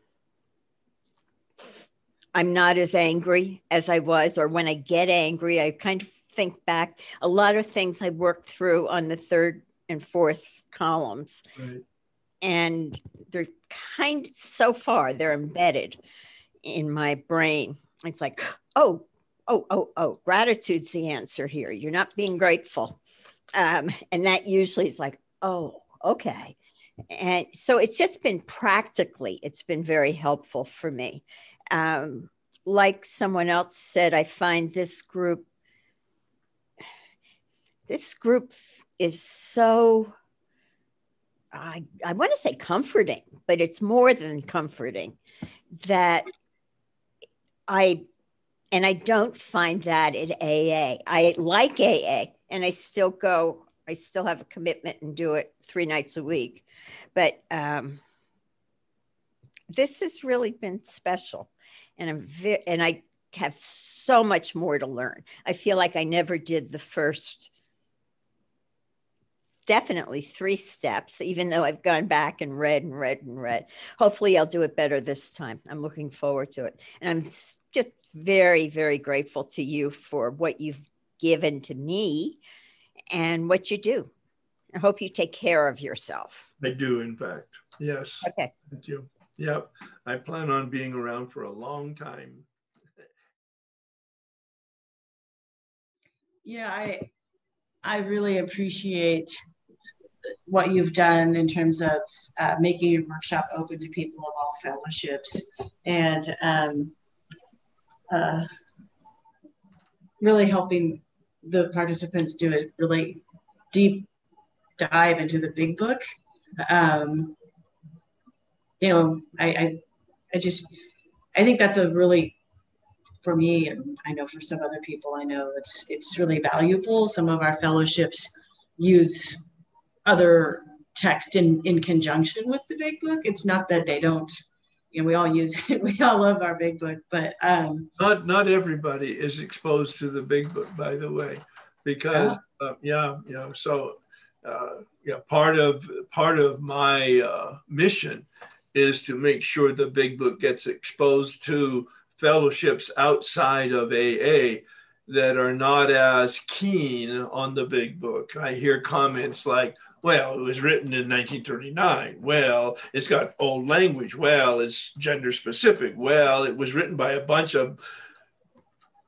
I'm not as angry as I was, or when I get angry, I kind of think back. A lot of things I worked through on the third and fourth columns. Right. And they're kind so far, they're embedded in my brain. It's like, oh, oh, oh, oh, gratitude's the answer here. You're not being grateful. Um, and that usually is like, oh, okay. And so it's just been practically, it's been very helpful for me. Um, like someone else said, I find this group, this group is so, I, I want to say comforting, but it's more than comforting that I And I don't find that at AA. I like AA and I still go, I still have a commitment and do it three nights a week. But um, this has really been special. And I'm very, and I have so much more to learn. I feel like I never did the first definitely three steps, even though I've gone back and read and read and read. Hopefully, I'll do it better this time. I'm looking forward to it. And I'm just very, very grateful to you for what you've given to me and what you do. I hope you take care of yourself. I do, in fact. Yes. Okay. Thank you. Yep. I plan on being around for a long time. Yeah, I I really appreciate what you've done in terms of uh, making your workshop open to people of all fellowships and um, uh, really helping the participants do a really deep dive into the big book. Um, you know, I, I, I just, I think that's a really, for me, and I know for some other people, I know it's it's really valuable. Some of our fellowships use other text in in conjunction with the big book. It's not that they don't you know, we all use it. We all love our big book, but um, not not everybody is exposed to the big book, by the way, because yeah, uh, yeah, yeah. So, uh, yeah, part of part of my uh, mission is to make sure the big book gets exposed to fellowships outside of AA that are not as keen on the big book. I hear comments like, well, it was written in 1939. Well, it's got old language. Well, it's gender specific. Well, it was written by a bunch of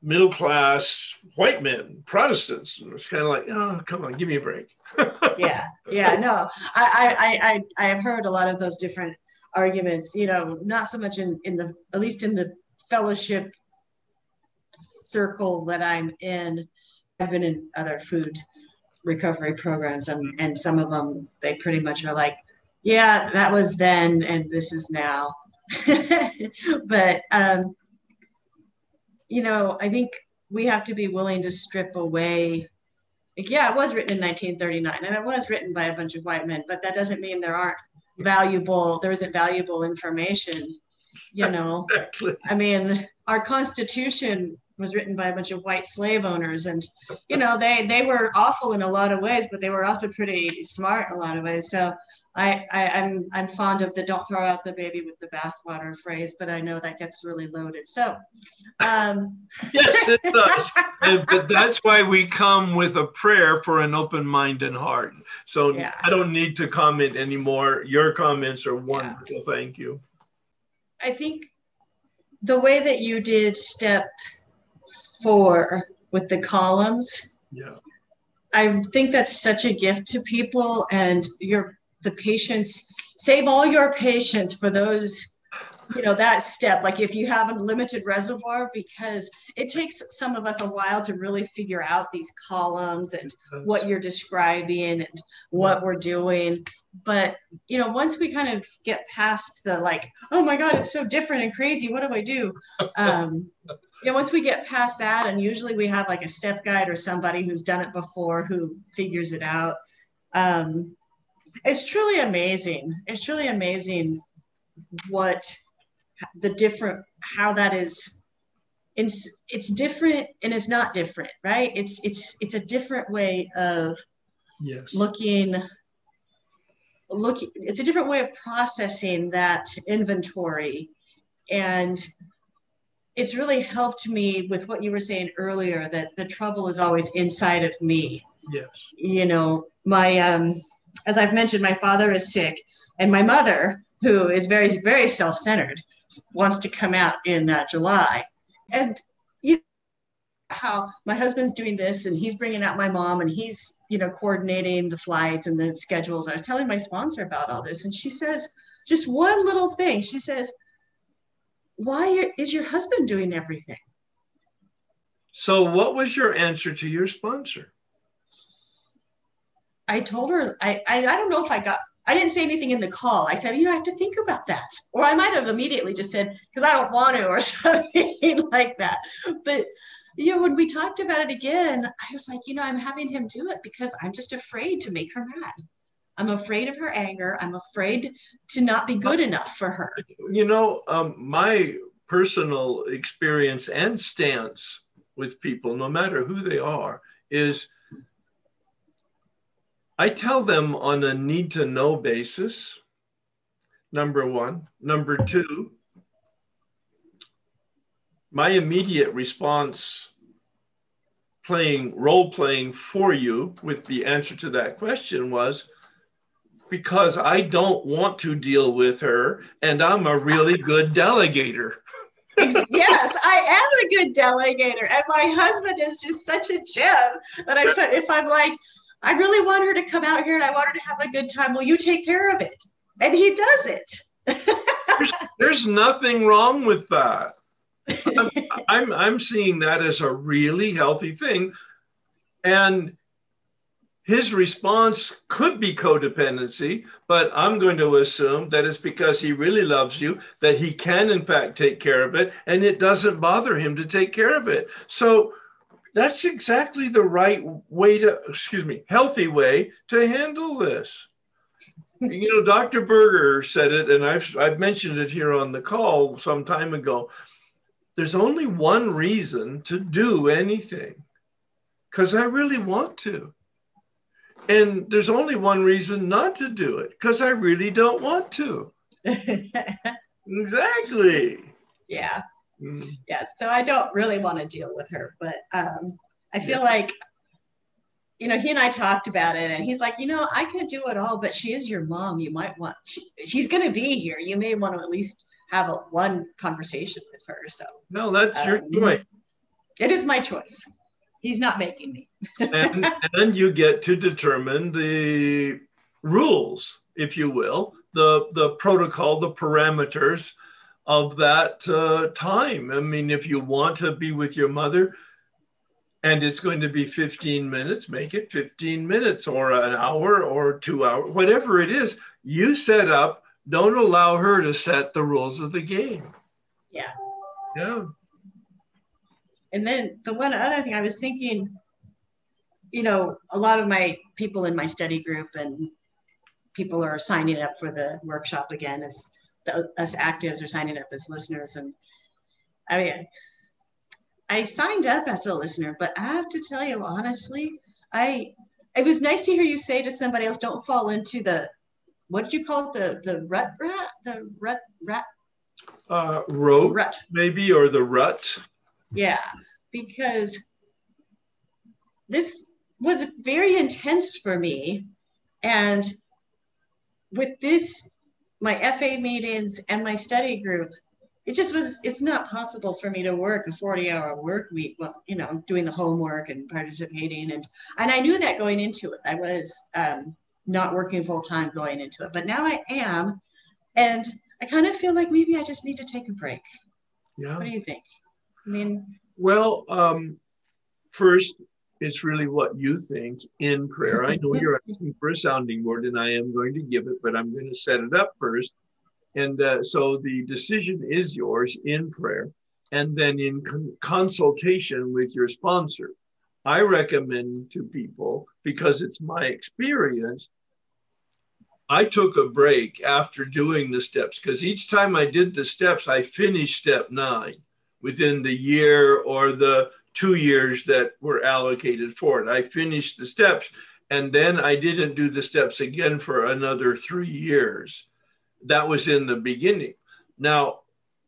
middle class white men, Protestants. And it's kind of like, oh, come on, give me a break. yeah, yeah, no, I, I, I, I have heard a lot of those different arguments. You know, not so much in in the at least in the fellowship circle that I'm in. I've been in other food recovery programs and and some of them they pretty much are like yeah that was then and this is now but um you know i think we have to be willing to strip away like, yeah it was written in 1939 and it was written by a bunch of white men but that doesn't mean there aren't valuable there isn't valuable information you know exactly. i mean our constitution was written by a bunch of white slave owners and you know they they were awful in a lot of ways but they were also pretty smart in a lot of ways so I, I am I'm, I'm fond of the don't throw out the baby with the bathwater phrase but i know that gets really loaded so um yes it does and, but that's why we come with a prayer for an open mind and heart so yeah. i don't need to comment anymore your comments are wonderful yeah. thank you i think the way that you did step four with the columns. Yeah. I think that's such a gift to people and your the patients save all your patience for those you know that step like if you have a limited reservoir because it takes some of us a while to really figure out these columns and what you're describing and what we're doing but you know once we kind of get past the like oh my god it's so different and crazy what do i do um you know, once we get past that, and usually we have like a step guide or somebody who's done it before who figures it out. Um, it's truly amazing. It's truly amazing what the different how that is. It's it's different and it's not different, right? It's it's it's a different way of yes. looking looking it's a different way of processing that inventory and it's really helped me with what you were saying earlier that the trouble is always inside of me. Yes. You know, my um as I've mentioned, my father is sick, and my mother, who is very very self-centered, wants to come out in uh, July, and you know, how my husband's doing this and he's bringing out my mom and he's you know coordinating the flights and the schedules. I was telling my sponsor about all this, and she says just one little thing. She says why is your husband doing everything? So, what was your answer to your sponsor? I told her, I, I, I don't know if I got I didn't say anything in the call. I said, you know, I have to think about that. Or I might have immediately just said, because I don't want to, or something like that. But, you know, when we talked about it again, I was like, you know, I'm having him do it because I'm just afraid to make her mad. I'm afraid of her anger. I'm afraid to not be good enough for her. You know, um, my personal experience and stance with people, no matter who they are, is I tell them on a need to know basis, number one. Number two, my immediate response playing role playing for you with the answer to that question was because I don't want to deal with her and I'm a really good delegator. yes, I am a good delegator, and my husband is just such a gem that I'm. So, if I'm like, I really want her to come out here and I want her to have a good time. Will you take care of it? And he does it. there's, there's, nothing wrong with that. I'm, I'm, I'm seeing that as a really healthy thing. And his response could be codependency, but I'm going to assume that it's because he really loves you, that he can, in fact, take care of it, and it doesn't bother him to take care of it. So that's exactly the right way to, excuse me, healthy way to handle this. you know, Dr. Berger said it, and I've, I've mentioned it here on the call some time ago. There's only one reason to do anything because I really want to. And there's only one reason not to do it because I really don't want to. exactly. Yeah. Mm. Yeah. So I don't really want to deal with her, but um, I feel yeah. like, you know, he and I talked about it, and he's like, you know, I could do it all, but she is your mom. You might want. She, she's going to be here. You may want to at least have a, one conversation with her. So. No, that's um, your choice. It is my choice. He's not making me. and, and you get to determine the rules, if you will, the the protocol, the parameters of that uh, time. I mean, if you want to be with your mother and it's going to be 15 minutes, make it 15 minutes or an hour or two hours, whatever it is, you set up. Don't allow her to set the rules of the game. Yeah. Yeah. And then the one other thing I was thinking, you know, a lot of my people in my study group and people are signing up for the workshop again is the, us actives are signing up as listeners. And I mean, I signed up as a listener, but I have to tell you honestly, I it was nice to hear you say to somebody else, don't fall into the what do you call it? The the rut rat, the rut rat uh rote rut maybe or the rut. Yeah, because this was very intense for me. And with this my FA meetings and my study group, it just was, it's not possible for me to work a 40 hour work week. Well, you know, doing the homework and participating. And, and I knew that going into it. I was um, not working full time going into it, but now I am. And I kind of feel like maybe I just need to take a break. Yeah. What do you think? I mean, well, um, first, it's really what you think in prayer. I know you're asking for a sounding board, and I am going to give it, but I'm going to set it up first. And uh, so the decision is yours in prayer and then in con- consultation with your sponsor. I recommend to people, because it's my experience, I took a break after doing the steps because each time I did the steps, I finished step nine within the year or the two years that were allocated for it. I finished the steps and then I didn't do the steps again for another three years. That was in the beginning. Now,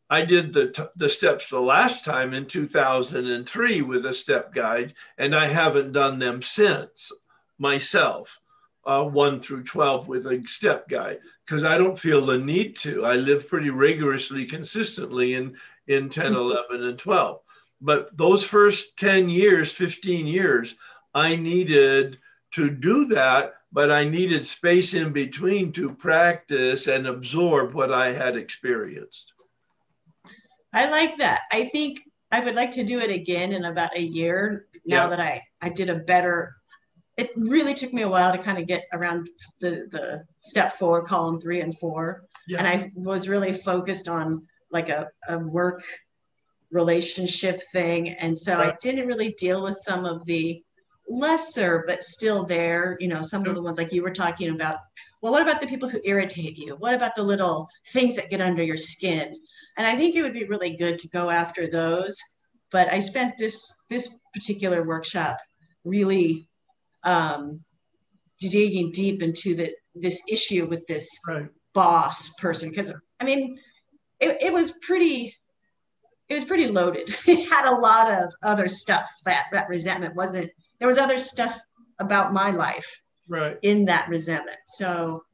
I did the, the steps the last time in 2003 with a step guide, and I haven't done them since myself, uh, 1 through 12 with a step guide, because I don't feel the need to. I live pretty rigorously, consistently in, in 10, mm-hmm. 11, and 12. But those first 10 years, 15 years, I needed to do that, but I needed space in between to practice and absorb what I had experienced. I like that. I think I would like to do it again in about a year now yeah. that I, I did a better it really took me a while to kind of get around the the step four, column three and four. Yeah. And I was really focused on like a, a work relationship thing. And so I didn't really deal with some of the lesser, but still there, you know, some of the ones like you were talking about. Well, what about the people who irritate you? What about the little things that get under your skin? And I think it would be really good to go after those. But I spent this this particular workshop really um, digging deep into the this issue with this Right. boss person because I mean it, it was pretty it was pretty loaded. It had a lot of other stuff that that resentment wasn't there was other stuff about my life Right. in that resentment. So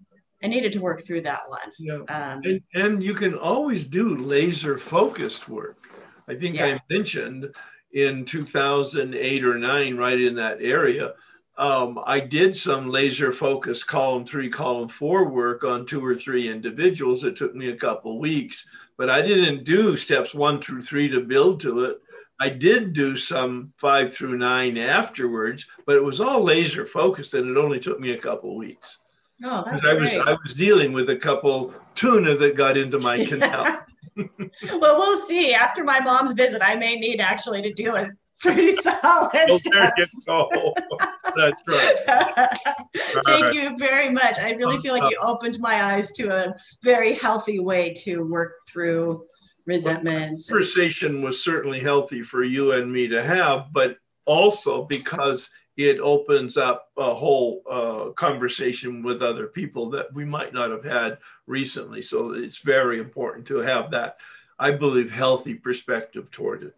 I needed to work through that one. Yeah. Um, And, and you can always do laser focused work. I think Yeah. I mentioned in 2008 or nine, right in that area, um, I did some laser focused column three, column four work on two or three individuals. It took me a couple weeks, but I didn't do steps one through three to build to it. I did do some five through nine afterwards, but it was all laser focused and it only took me a couple weeks. oh, that's I was, great. I was dealing with a couple tuna that got into my canal. well, we'll see. After my mom's visit, I may need actually to do a pretty solid stuff. go. That's right. Thank right. you very much. I really feel like you opened my eyes to a very healthy way to work through resentments. and- Conversation was certainly healthy for you and me to have, but also because it opens up a whole uh, conversation with other people that we might not have had recently. So it's very important to have that, I believe, healthy perspective toward it.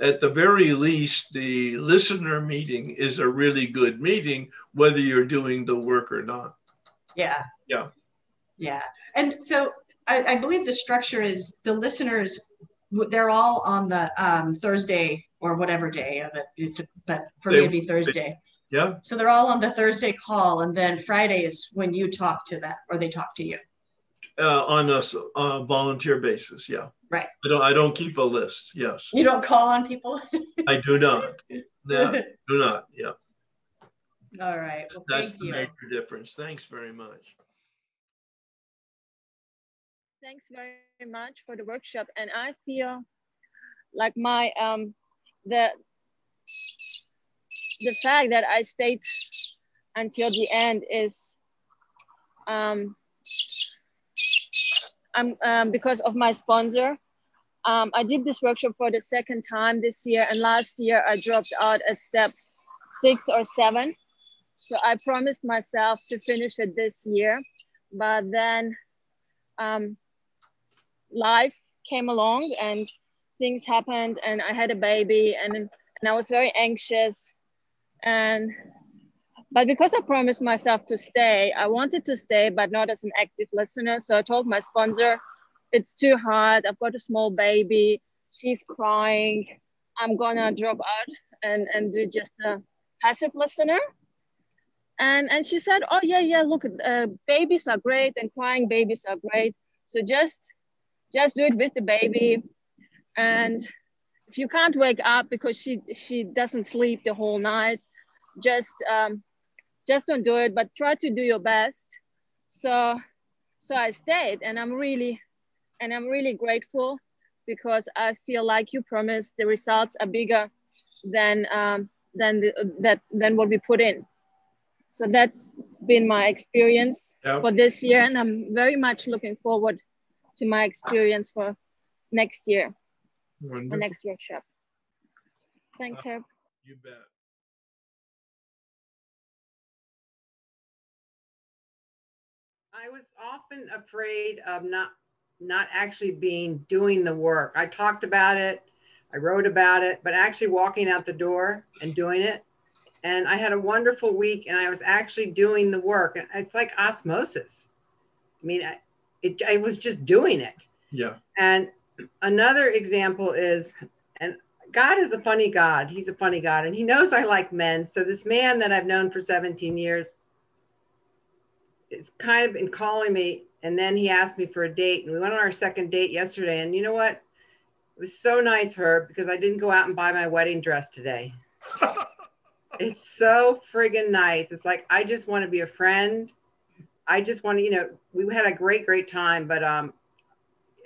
At the very least, the listener meeting is a really good meeting, whether you're doing the work or not. Yeah. Yeah. Yeah. And so I, I believe the structure is the listeners, they're all on the um, Thursday or whatever day of it. It's, but for me, They- it'd be Thursday. Yeah. So they're all on the Thursday call. And then Friday is when you talk to them or they talk to you. Uh, on a uh, volunteer basis, yeah. Right. I don't. I don't keep a list. Yes, You don't call on people? I do not. No, do not. Yeah, all right. Well, that's thank the you. major difference. Thanks very much. Thanks very much for the workshop. And I feel like my um the the fact that I stayed until the end is um I'm um, because of my sponsor. Um, I did this workshop for the second time this year, and last year I dropped out at step six or seven. So I promised myself to finish it this year, but then um, life came along and things happened and I had a baby and, and I was very anxious and but because I promised myself to stay, I wanted to stay, but not as an active listener. So I told my sponsor, it's too hard. I've got a small baby. She's crying. I'm gonna drop out and, and do just a passive listener. And, and she said, oh yeah, yeah, look, uh, babies are great and crying babies are great. So just just do it with the baby and if you can't wake up because she she doesn't sleep the whole night just um just don't do it but try to do your best so so i stayed and i'm really and i'm really grateful because i feel like you promised the results are bigger than um than the, that than what we put in so that's been my experience Yeah. for this year and i'm very much looking forward to my experience for next year, the next workshop. Thanks, Herb. You bet. Was often afraid of not not actually being doing the work. I talked about it, I wrote about it, but actually walking out the door and doing it. And I had a wonderful week and I was actually doing the work. And it's like osmosis. I mean, I, it, I was just doing it. Yeah. And another example is, and God is a funny God. He's a funny God, and He knows I like men. So this man that I've known for 17 years is kind of been calling me, and then he asked me for a date, and we went on our second date yesterday. And you know what? It was so nice, Herb, because I didn't go out and buy my wedding dress today. it's so friggin' nice. It's like I just want to be a friend. I just want to, you know, we had a great, great time, but um,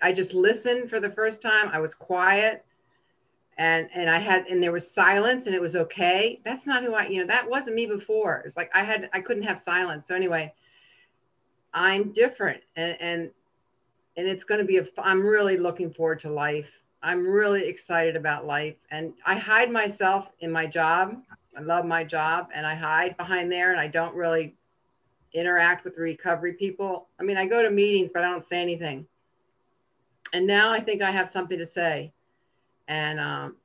I just listened for the first time. I was quiet, and and I had and there was silence, and it was okay. That's not who I, you know, that wasn't me before. It's like I had I couldn't have silence. So anyway, I'm different, and and and it's going to be a. I'm really looking forward to life. I'm really excited about life, and I hide myself in my job. I love my job, and I hide behind there, and I don't really interact with recovery people. I mean, I go to meetings, but I don't say anything. And now I think I have something to say, and um,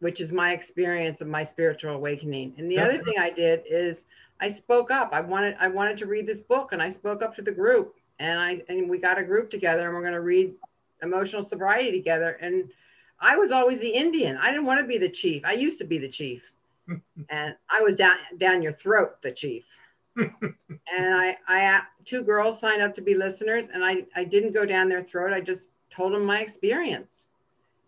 which is my experience of my spiritual awakening. And the other thing I did is I spoke up. I wanted I wanted to read this book, and I spoke up to the group, and I and we got a group together, and we're going to read emotional sobriety together. And I was always the Indian. I didn't want to be the chief. I used to be the chief, and I was down down your throat, the chief. and I, I, two girls signed up to be listeners, and I, I didn't go down their throat. I just told them my experience,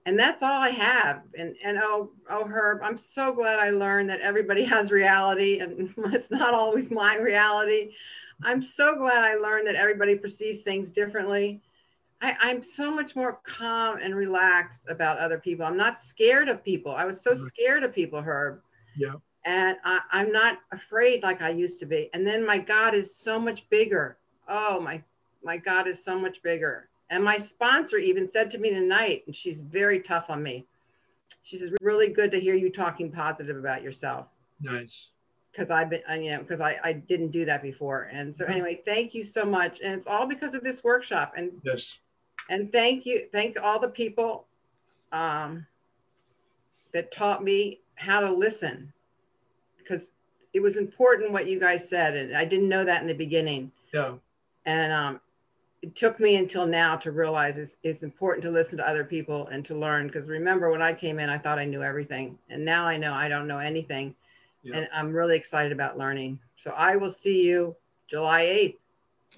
and that's all I have. And and oh oh Herb, I'm so glad I learned that everybody has reality, and it's not always my reality. I'm so glad I learned that everybody perceives things differently. I, I'm so much more calm and relaxed about other people. I'm not scared of people. I was so scared of people, Herb. Yeah and I, am not afraid like I used to be. And then my God is so much bigger. Oh my, my God is so much bigger. And my sponsor even said to me tonight, and she's very tough on me. She says, "Really good to hear you talking positive about yourself." Nice. Because I've been, you know, because I, I didn't do that before. And so anyway, thank you so much. And it's all because of this workshop. And yes. And thank you, thank all the people um, that taught me how to listen because it was important what you guys said, and I didn't know that in the beginning. Yeah. And um, it took me until now to realize it's, it's important to listen to other people and to learn. Because remember, when I came in, I thought I knew everything, and now I know I don't know anything. Yeah. And I'm really excited about learning. So I will see you July 8th.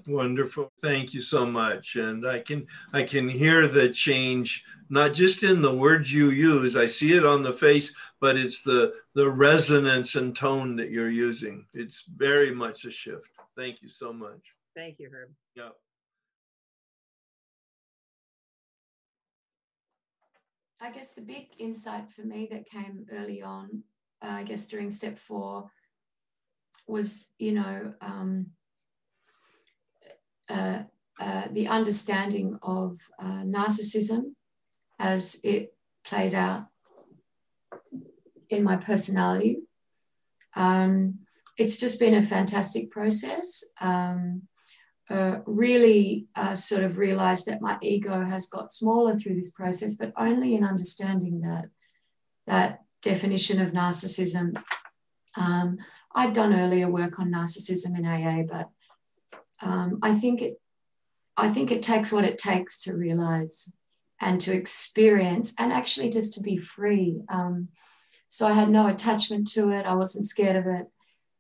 Wonderful. Thank you so much. And I can I can hear the change not just in the words you use. I see it on the face, but it's the the resonance and tone that you're using. It's very much a shift. Thank you so much. Thank you, Herb. Yeah. I guess the big insight for me that came early on, uh, I guess during step four, was you know um, uh, uh, the understanding of uh, narcissism as it played out in my personality. Um, it's just been a fantastic process. Um, uh, really uh, sort of realized that my ego has got smaller through this process, but only in understanding that that definition of narcissism. Um, I'd done earlier work on narcissism in AA, but um, I think it I think it takes what it takes to realize and to experience and actually just to be free. Um, so I had no attachment to it. I wasn't scared of it.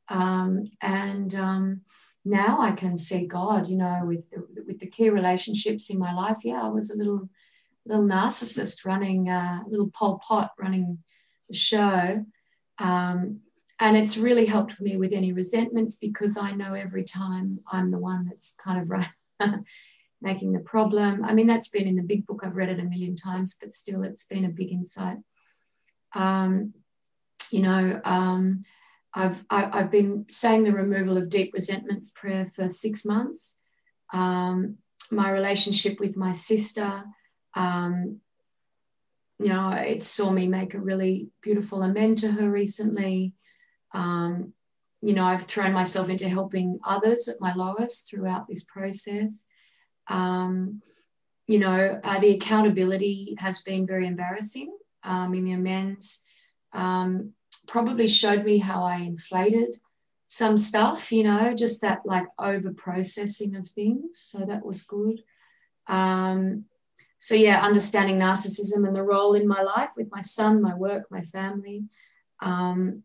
Um, and um, now I can see God, you know, with the, with the key relationships in my life. Yeah, I was a little little narcissist running, uh, a little Pol Pot running the show. Um, and it's really helped me with any resentments because I know every time I'm the one that's kind of right, making the problem. I mean, that's been in the big book. I've read it a million times, but still, it's been a big insight. Um, you know, um, I've, I, have been saying the removal of deep resentments prayer for six months. Um, my relationship with my sister, um, you know, it saw me make a really beautiful amend to her recently. Um, you know, I've thrown myself into helping others at my lowest throughout this process. Um, you know, uh, the accountability has been very embarrassing um, in the amends. Um, probably showed me how I inflated some stuff, you know, just that like over processing of things. So that was good. Um, so yeah, understanding narcissism and the role in my life with my son, my work, my family. Um,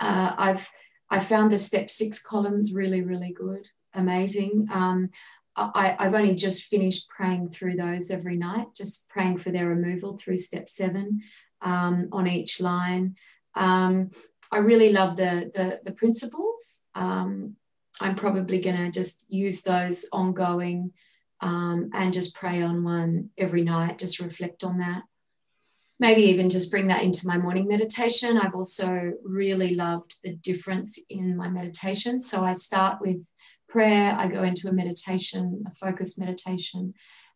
uh, I've I found the step six columns really, really good, amazing. Um, I, have only just finished praying through those every night, just praying for their removal through step seven um, on each line. Um, I really love the the, the principles. Um, I'm probably going to just use those ongoing um, and just pray on one every night. Just reflect on that. Maybe even just bring that into my morning meditation. I've also really loved the difference in my meditation. So I start with prayer, I go into a meditation, a focused meditation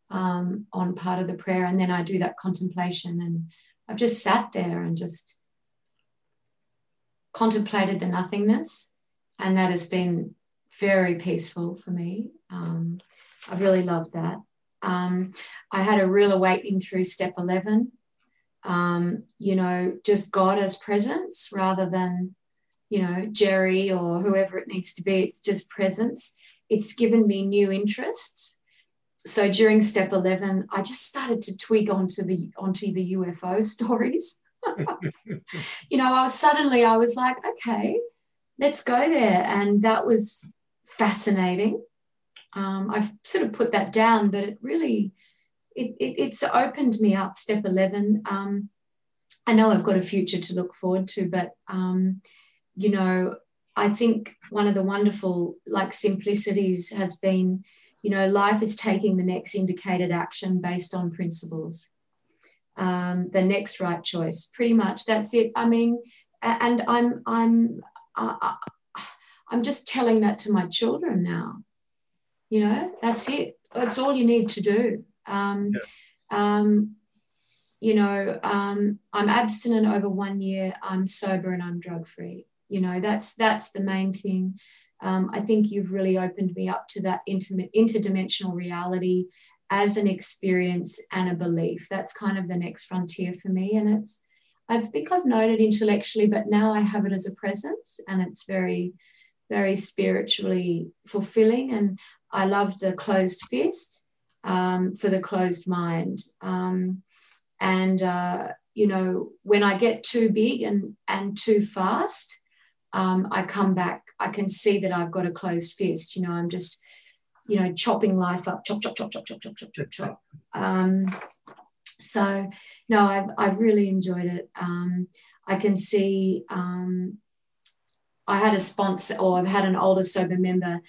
um, on part of the prayer, and then I do that contemplation. And I've just sat there and just contemplated the nothingness, and that has been very peaceful for me. Um, I've really loved that. Um, I had a real awakening through step 11. Um, you know, just God as presence rather than you know, Jerry or whoever it needs to be. It's just presence. It's given me new interests. So during step 11, I just started to twig onto the onto the UFO stories. you know, I was suddenly I was like, okay, let's go there. And that was fascinating. Um, I've sort of put that down, but it really it, it, it's opened me up. Step 11. Um, I know I've got a future to look forward to, but um, you know, I think one of the wonderful like simplicities has been, you know, life is taking the next indicated action based on principles. Um, the next right choice, pretty much. That's it. I mean, and I'm I'm uh, I'm just telling that to my children now. You know, that's it. That's all you need to do. Um, yeah. um, you know, um, I'm abstinent over one year. I'm sober and I'm drug free you know that's that's the main thing um, i think you've really opened me up to that intimate interdimensional reality as an experience and a belief. That's kind of the next frontier for me. And it's i think i've known it intellectually but now i have it as a presence and it's very very spiritually fulfilling. And i love the closed fist um, for the closed mind. Um, and uh, you know when i get too big and and too fast um, I come back, I can see that I've got a closed fist. You know, I'm just, you know, chopping life up, chop, chop, chop, chop, chop, chop, chop, chop, chop. Um, so, no, I've, I've really enjoyed it. Um, I can see, um, I had a sponsor, or I've had an older sober member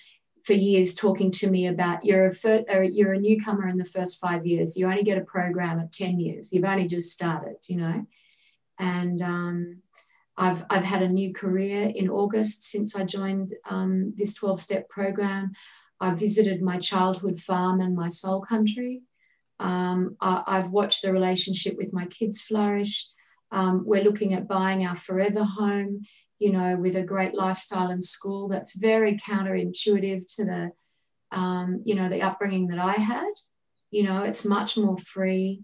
for years talking to me about you're a fir- you're a newcomer in the first five years. You only get a program at ten years. You've only just started, you know, and um, I've, I've had a new career in August since I joined um, this 12 step program. I visited my childhood farm and my soul country. Um, I, have watched the relationship with my kids flourish. Um, we're looking at buying our forever home, you know, with a great lifestyle and school that's very counterintuitive to the, um, you know, the upbringing that I had. You know, it's much more free.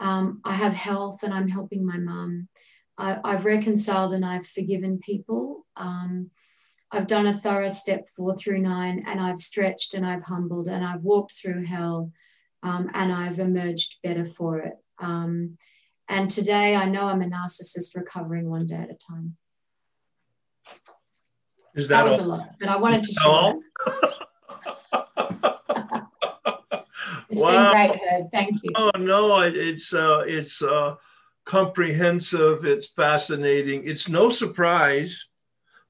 Um, I have health and I'm helping my mum. I, have reconciled and I've forgiven people. Um, I've done a thorough step four through nine, and I've stretched and I've humbled and I've walked through hell, um, and I've emerged better for it. Um, and today I know I'm a narcissist recovering one day at a time. Is that, that was all? a lot, but I wanted to share it's wow. been great, Herb. Thank you. Oh no, it's uh, it's uh, comprehensive, it's fascinating. It's no surprise,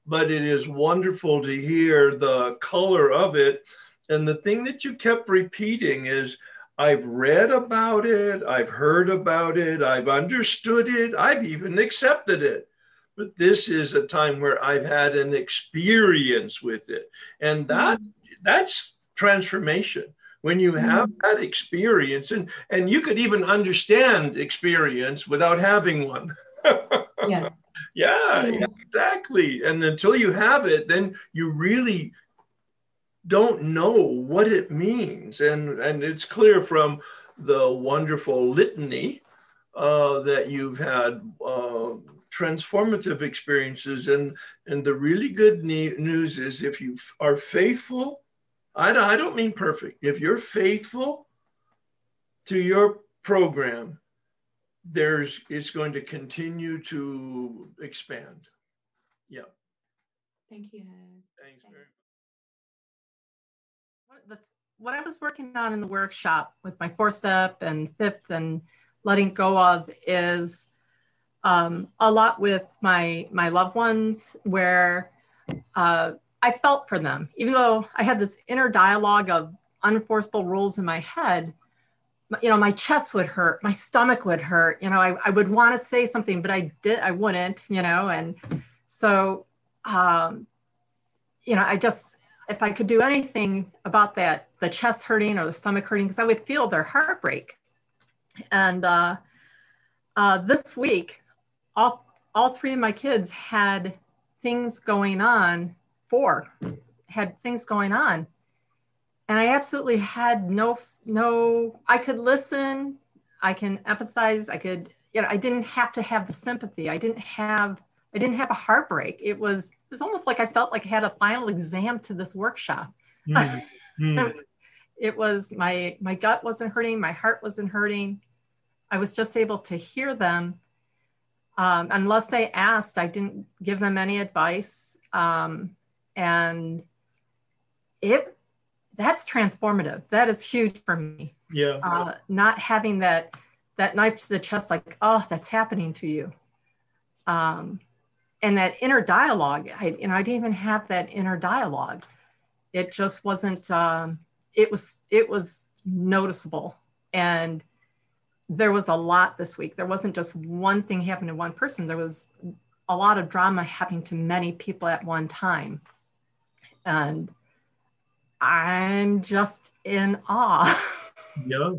but it is wonderful to hear the color of it. And the thing that you kept repeating is, I've read about it, I've heard about it, I've understood it, I've even accepted it. But this is a time where I've had an experience with it. And that that's transformation when you have mm-hmm. that experience and and you could even understand experience without having one yeah. Yeah yeah exactly. And until you have it then you really don't know what it means. And and it's clear from the wonderful litany uh, that you've had uh, transformative experiences. And and the really good ne- news is if you are faithful I don't, I don't mean perfect. If you're faithful to your program, there's it's going to continue to expand. Yeah. Thank you. Thanks very much. What, the, what I was working on in the workshop with my four step and fifth and letting go of is um, a lot with my my loved ones where uh, I felt for them, even though I had this inner dialogue of unenforceable rules in my head. You know, my chest would hurt, my stomach would hurt. You know, I, I would want to say something, but I did, I wouldn't. You know, and so, um, you know, I just if I could do anything about that, the chest hurting or the stomach hurting, because I would feel their heartbreak. And uh, uh, this week, all all three of my kids had things going on. Four had things going on, and I absolutely had no no. I could listen. I can empathize. I could. You know, I didn't have to have the sympathy. I didn't have. I didn't have a heartbreak. It was. It was almost like I felt like I had a final exam to this workshop. Mm. Mm. it was my my gut wasn't hurting. My heart wasn't hurting. I was just able to hear them um, unless they asked, I didn't give them any advice. Um, and it that's transformative. That is huge for me. Yeah. Uh, not having that that knife to the chest, like, oh, that's happening to you. Um, and that inner dialogue, I, you know, I didn't even have that inner dialogue. It just wasn't. Um, it was. It was noticeable, and there was a lot this week. There wasn't just one thing happening to one person. There was a lot of drama happening to many people at one time. And I'm just in awe. yeah.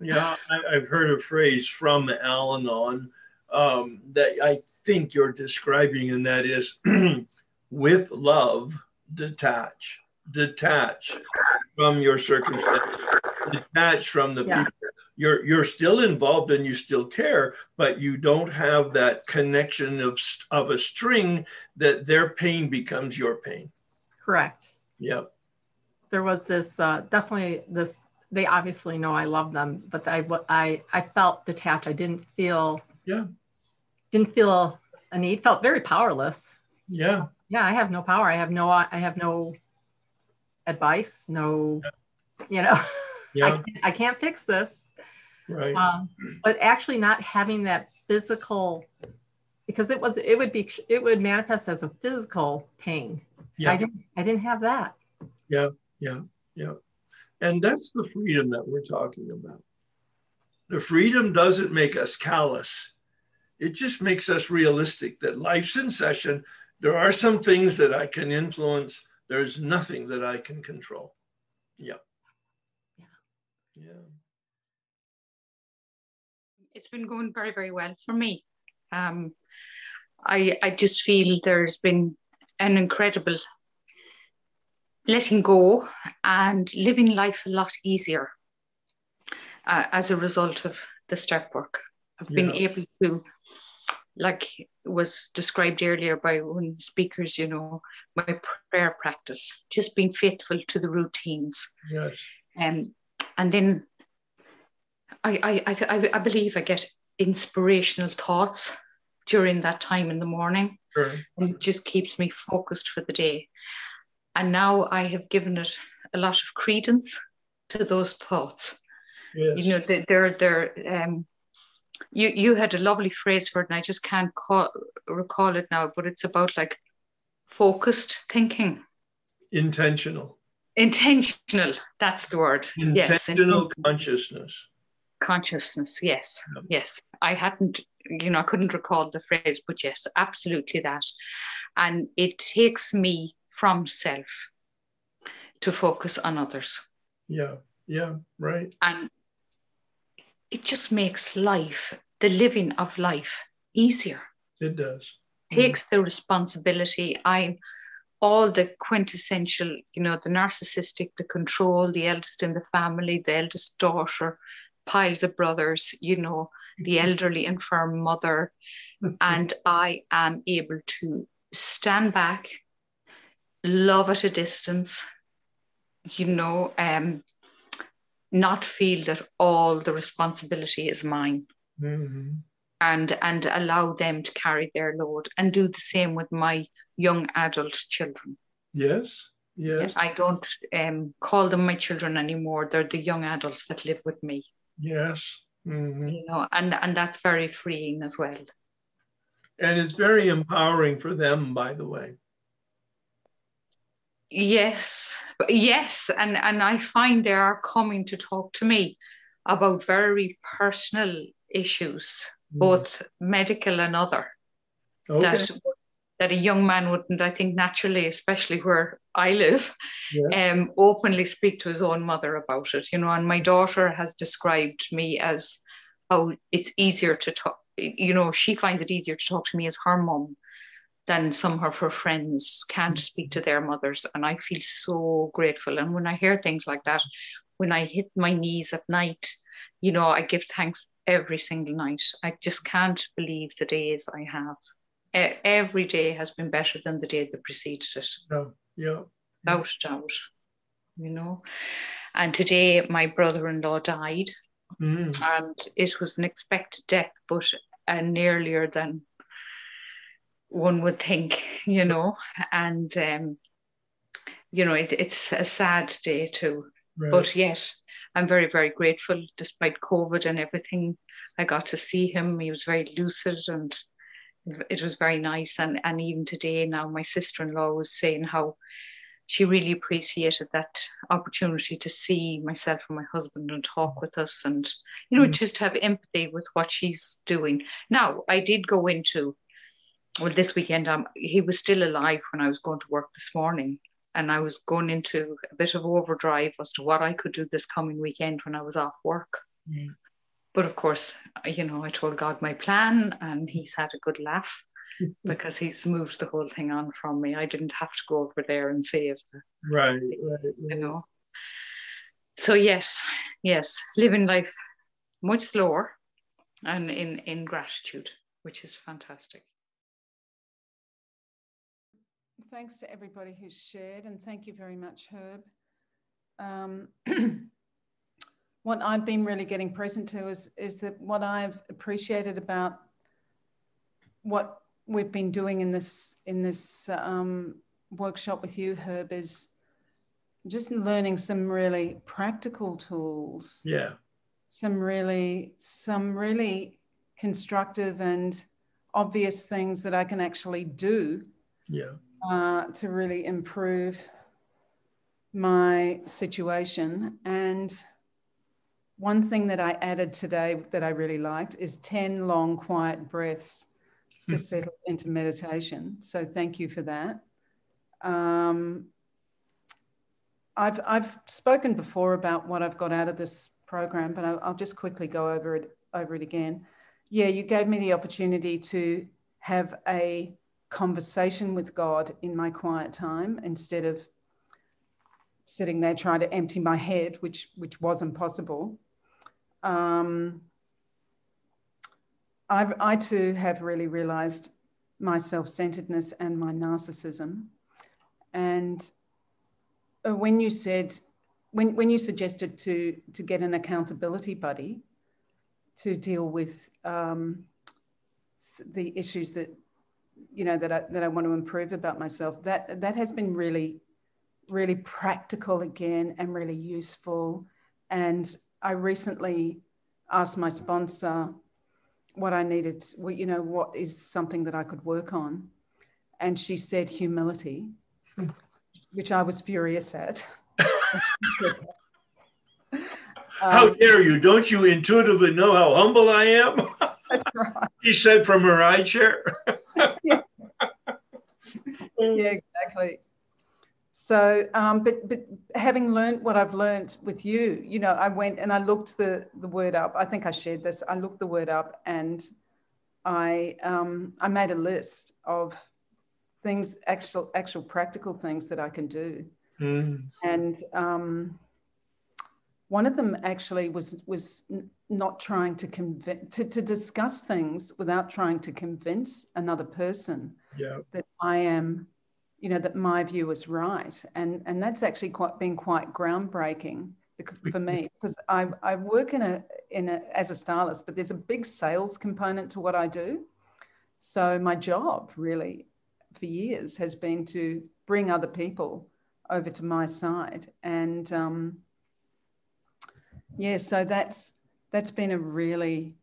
Yeah, I, have heard a phrase from Al Anon um, that I think you're describing, and that is with love, detach, detach from your circumstances, detach from the yeah. people you're you're still involved and you still care but you don't have that connection of of a string that their pain becomes your pain correct yep. There was this uh, definitely this they obviously know i love them but i i i felt detached. I didn't feel yeah. didn't feel a need felt very powerless. Yeah. Yeah i have no power. I have no i have no advice no yeah. you know yeah. I, can't, I can't fix this. Right. Um, but actually not having that physical because it was it would be it would manifest as a physical pain yeah. i didn't i didn't have that. Yeah yeah yeah. And that's the freedom that we're talking about. The freedom doesn't make us callous. It just makes us realistic that life's in session. There are some things that i can influence. There's nothing that i can control. Yeah. Yeah. Yeah. It's been going very, very well for me. Um, I, I just feel there's been an incredible letting go and living life a lot easier uh, as a result of the step work. I've yeah. been able to, like was described earlier by one of the speakers, you know, my prayer practice, just being faithful to the routines. Yes. Um, and then I, I, I, I believe I get inspirational thoughts during that time in the morning. Sure. And it just keeps me focused for the day. And now I have given it a lot of credence to those thoughts. Yes. You know, they're, they're, um, you, you had a lovely phrase for it, and I just can't call, recall it now, but it's about like focused thinking. Intentional. Intentional, that's the word. Yes. Intentional yes. consciousness consciousness yes yes i hadn't you know i couldn't recall the phrase but yes absolutely that. And it takes me from self to focus on others. Yeah yeah right. And it just makes life the living of life easier. It does. Takes the responsibility. I'm all the quintessential you know the narcissistic the control the eldest in the family the eldest daughter piles of brothers, you know, the mm-hmm. elderly infirm mother. Mm-hmm. and I am able to stand back, love at a distance, you know, um, not feel that all the responsibility is mine. Mm-hmm. And, and allow them to carry their load and do the same with my young adult children. Yes, yes. I don't um, call them my children anymore. They're the young adults that live with me. Yes. mm-hmm. you know, and and that's very freeing as well. And it's very empowering for them, by the way. Yes, yes, and and I find they are coming to talk to me about very personal issues, mm. both medical and other. Okay. That that a young man wouldn't, I think, naturally, especially where I live, yes. um, openly speak to his own mother about it. You know, and my daughter has described me as how it's easier to talk. You know, she finds it easier to talk to me as her mum than some of her friends can't speak to their mothers. And I feel so grateful. And when I hear things like that, when I hit my knees at night, you know, I give thanks every single night. I just can't believe the days I have. Every day has been better than the day that preceded it. Yeah, yeah. Without doubt, you know. And today, my brother in law died. Mm. And it was an expected death, but uh, earlier than one would think, you know, and um, you know, it, it's a sad day too. Right. But yet, I'm very, very grateful, despite COVID and everything. I got to see him. He was very lucid and it was very nice. And, and even today, now my sister in law was saying how she really appreciated that opportunity to see myself and my husband and talk with us and, you know, mm. just have empathy with what she's doing. Now, I did go into well, this weekend, um, he was still alive when I was going to work this morning. And I was going into a bit of overdrive as to what I could do this coming weekend when I was off work. Mm. But of course, you know, I told God my plan and he's had a good laugh because he's moved the whole thing on from me. I didn't have to go over there and save the, right, right, you know. So yes, yes, living life much slower and in, in gratitude, which is fantastic. thanks to everybody who's shared, and thank you very much, Herb. Um, what I've been really getting present to is, is that what I've appreciated about what we've been doing in this in this um, workshop with you, Herb, is just learning some really practical tools. Yeah. Some really some really constructive and obvious things that I can actually do. Yeah uh, to really improve my situation. And one thing that I added today that I really liked is 10 long, quiet breaths to hmm. settle into meditation. So thank you for that. Um, I've, I've spoken before about what I've got out of this program, but I'll, I'll just quickly go over it, over it again. Yeah, you gave me the opportunity to have a conversation with God in my quiet time instead of sitting there trying to empty my head, which which wasn't possible. Um, I, I too have really realized my self-centeredness and my narcissism. And uh, when you said, when, when you suggested to, to get an accountability buddy to deal with um, the issues that you know that I, that I want to improve about myself that that has been really really practical again and really useful and I recently asked my sponsor what I needed well, you know what is something that I could work on and she said humility which I was furious at how um, dare you don't you intuitively know how humble I am That's right. She said from her eye chair. yeah. yeah, exactly. So, um, but but having learned what I've learned with you, you know, I went and I looked the the word up. I think I shared this. I looked the word up and I um, I made a list of things, actual actual practical things that I can do. Mm. And um, one of them actually was was not trying to convince to, to discuss things without trying to convince another person yeah. that I am, you know, that my view is right. And and that's actually quite been quite groundbreaking for me because I, I work in a in a as a stylist, but there's a big sales component to what I do. So my job really for years has been to bring other people over to my side and um, yeah, so that's that's been a really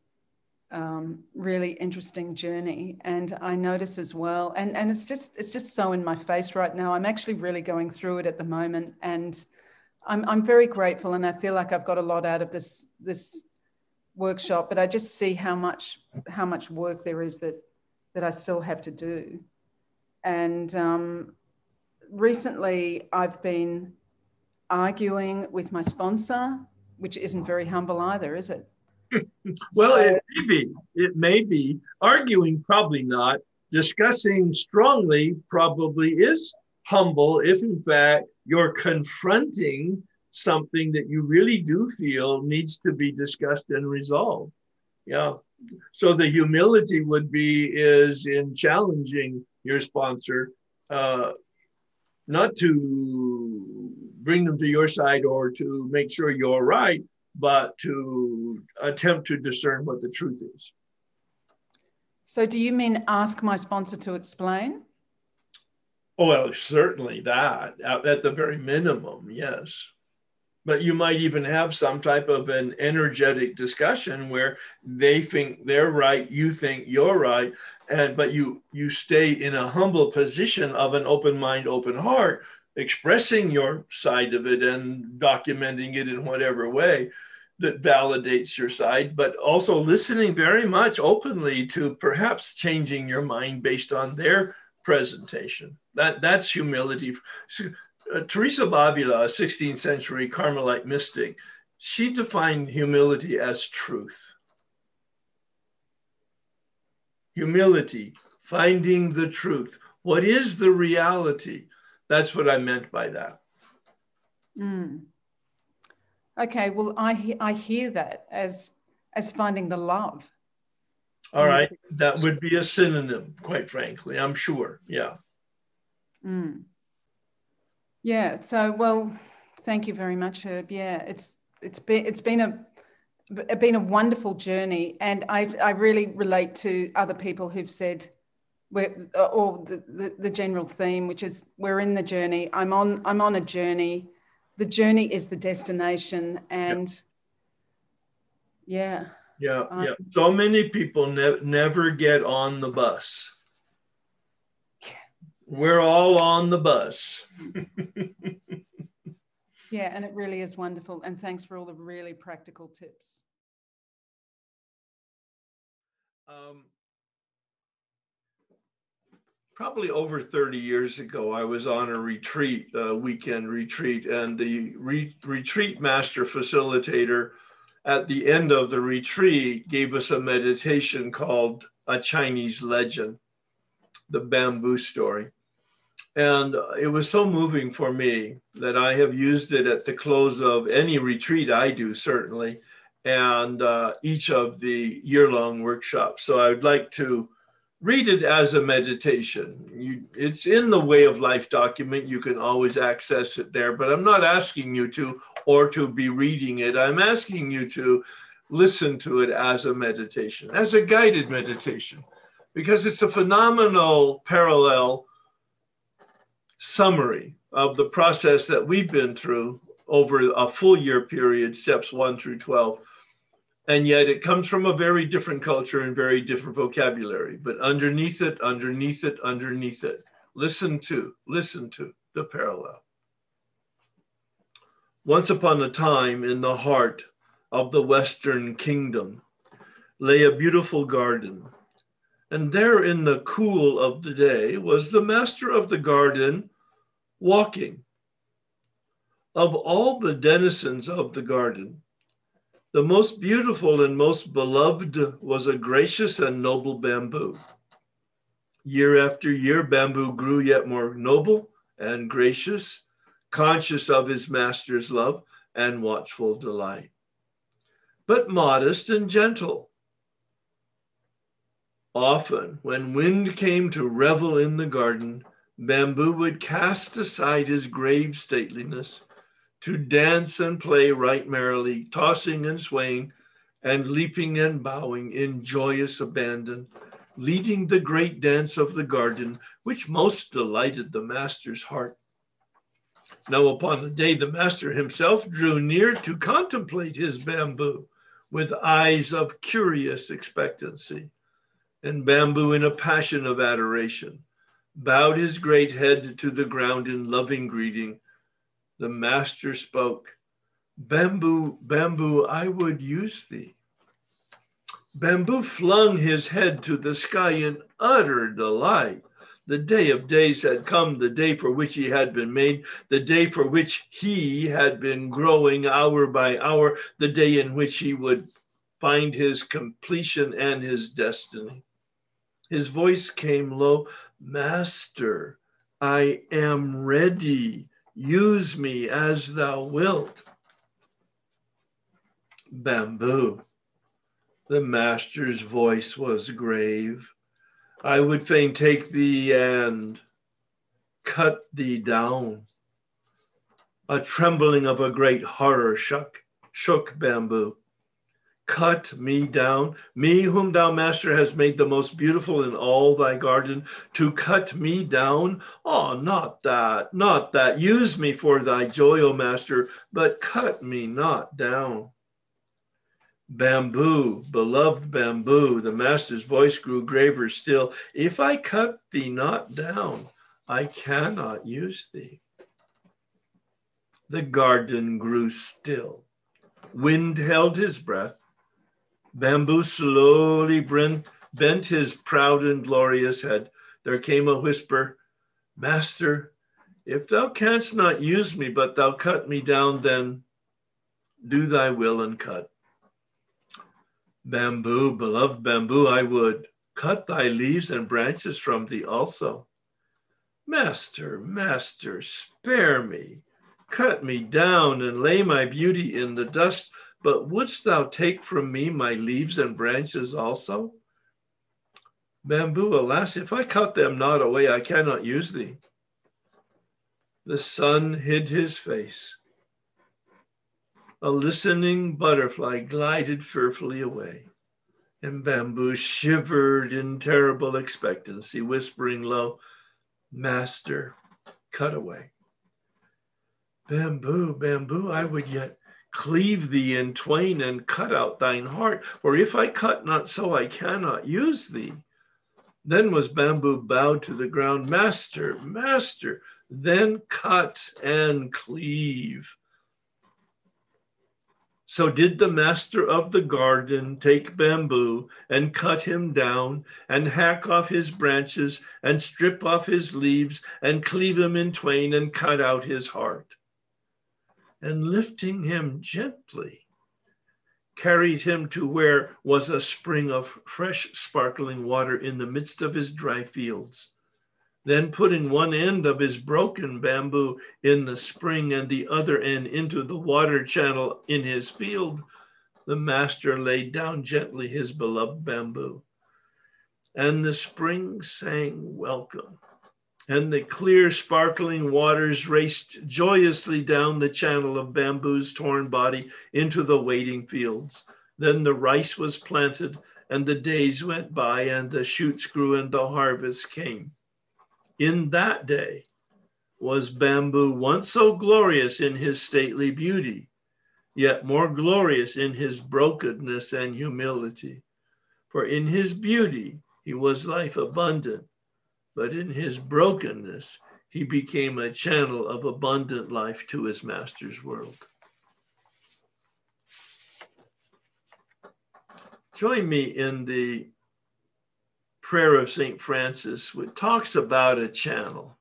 um, really interesting journey. And i notice as well and and it's just it's just so in my face right now. I'm actually really going through it at the moment. And i'm, I'm very grateful and i feel like i've got a lot out of this this workshop but i just see how much how much work there is that that i still have to do. And um, recently i've been arguing with my sponsor which isn't very humble either is it well, so, it may be. It may be. Arguing, probably not. Discussing strongly probably is humble if, in fact, you're confronting something that you really do feel needs to be discussed and resolved. Yeah. So the humility would be is in challenging your sponsor, uh, not to bring them to your side or to make sure you're right, but to attempt to discern what the truth is. So, do you mean ask my sponsor to explain? Oh, well, certainly that at the very minimum, yes. But you might even have some type of an energetic discussion where they think they're right, you think you're right, and but you you stay in a humble position of an open mind, open heart, expressing your side of it and documenting it in whatever way that validates your side, but also listening very much openly to perhaps changing your mind based on their presentation. That that's humility. Uh, Teresa of Avila, a 16th century Carmelite mystic, she defined humility as truth. Humility, finding the truth. What is the reality? That's what I meant by that. Mm. Okay, well, I I hear that as as finding the love. All right, that would be a synonym, quite frankly. I'm sure. Yeah. Mm. Yeah. So, well, thank you very much, Herb. Yeah, it's it's been it's been a been a wonderful journey, and I I really relate to other people who've said or the, the, the general theme, which is we're in the journey. I'm on I'm on a journey. The journey is the destination, and yeah, yeah, um, yeah. So many people ne- never get on the bus. Yeah. We're all on the bus. yeah, and it really is wonderful. And thanks for all the really practical tips. Um, probably over 30 years ago, I was on a retreat, a weekend retreat, and the re- retreat master facilitator at the end of the retreat gave us a meditation called A Chinese Legend, the bamboo story. And it was so moving for me that I have used it at the close of any retreat I do, certainly, and uh, each of the year long workshops. So I would like to read it as a meditation. You, it's in the way of life document. You can always access it there, but I'm not asking you to or to be reading it. I'm asking you to listen to it as a meditation, as a guided meditation, because it's a phenomenal parallel summary of the process that we've been through over a full year period, steps one through 12 and yet it comes from a very different culture and very different vocabulary. But underneath it underneath it underneath it listen to listen to the parallel. Once upon a time in the heart of the western kingdom lay a beautiful garden. And there in the cool of the day was the master of the garden walking. Of all the denizens of the garden the most beautiful and most beloved was a gracious and noble bamboo. Year after year, bamboo grew yet more noble and gracious, conscious of his master's love and watchful delight, but modest and gentle. Often, when wind came to revel in the garden, bamboo would cast aside his grave stateliness to dance and play right merrily, tossing and swaying, and leaping and bowing in joyous abandon, leading the great dance of the garden, which most delighted the master's heart. Now, upon the day the master himself drew near to contemplate his bamboo, with eyes of curious expectancy. And Bamboo, in a passion of adoration, bowed his great head to the ground in loving greeting. The master spoke, Bamboo, Bamboo, I would use thee. Bamboo flung his head to the sky in utter delight. The day of days had come, the day for which he had been made, the day for which he had been growing hour by hour, the day in which he would find his completion and his destiny. His voice came low Master, I am ready. Use me as thou wilt. Bamboo. The master's voice was grave. I would fain take thee and cut thee down. A trembling of a great horror shook, shook bamboo. Cut me down, me whom thou, master, hast made the most beautiful in all thy garden, to cut me down? Oh, not that, not that. Use me for thy joy, O master, but cut me not down. Bamboo, beloved bamboo, the master's voice grew graver still. If I cut thee not down, I cannot use thee. The garden grew still. Wind held his breath. Bamboo slowly bent, his proud and glorious head. There came a whisper Master, if thou canst not use me, but thou cut me down, then do thy will and cut. Bamboo, beloved bamboo, I would cut thy leaves and branches from thee also. Master, master, spare me. Cut me down and lay my beauty in the dust, but wouldst thou take from me my leaves and branches also? Bamboo, alas, if I cut them not away, I cannot use thee. The sun hid his face a listening butterfly glided fearfully away, and Bamboo shivered in terrible expectancy, whispering low, Master, cut away. Bamboo, bamboo, I would yet cleave thee in twain and cut out thine heart, for if I cut not so, I cannot use thee. Then was bamboo bowed to the ground, Master, Master, then cut and cleave. So did the master of the garden take bamboo and cut him down and hack off his branches and strip off his leaves and cleave him in twain and cut out his heart. And lifting him gently, carried him to where was a spring of fresh sparkling water in the midst of his dry fields then putting one end of his broken bamboo in the spring and the other end into the water channel in his field, the master laid down gently his beloved bamboo. And the spring sang welcome, and the clear, sparkling waters raced joyously down the channel of bamboo's torn body into the waiting fields. Then the rice was planted, and the days went by, and the shoots grew, and the harvest came in that day was bamboo once so glorious in his stately beauty, yet more glorious in his brokenness and humility. For in his beauty he was life abundant, but in his brokenness he became a channel of abundant life to his master's world. Join me in the prayer of St. Francis, which talks about a channel.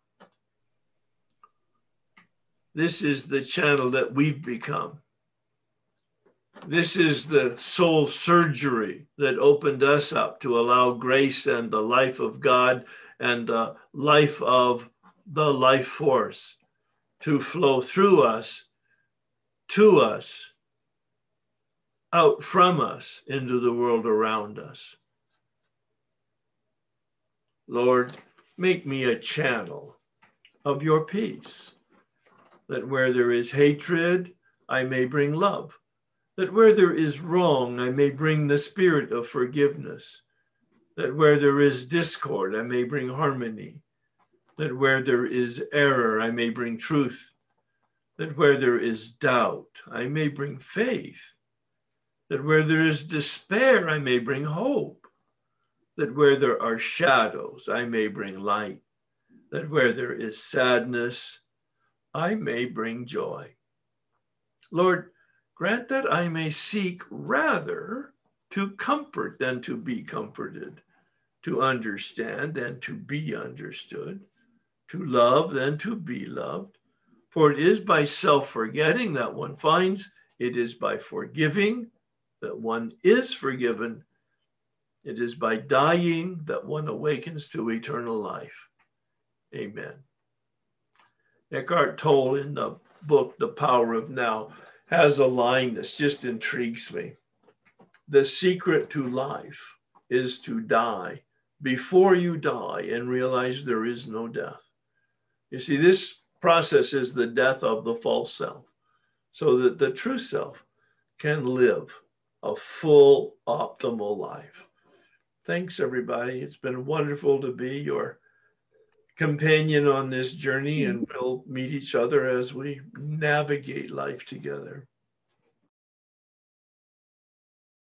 This is the channel that we've become. This is the soul surgery that opened us up to allow grace and the life of God and the life of the life force to flow through us, to us, out from us into the world around us. Lord, make me a channel of your peace, that where there is hatred, I may bring love, that where there is wrong, I may bring the spirit of forgiveness, that where there is discord, I may bring harmony, that where there is error, I may bring truth, that where there is doubt, I may bring faith, that where there is despair, I may bring hope, that where there are shadows, I may bring light, that where there is sadness, I may bring joy. Lord, grant that I may seek rather to comfort than to be comforted, to understand and to be understood, to love and to be loved. For it is by self forgetting that one finds, it is by forgiving that one is forgiven, it is by dying that one awakens to eternal life. Amen. Eckhart Tolle in the book, The Power of Now, has a line that just intrigues me. The secret to life is to die before you die and realize there is no death. You see, this process is the death of the false self so that the true self can live a full, optimal life. Thanks, everybody. It's been wonderful to be your companion on this journey, and we'll meet each other as we navigate life together.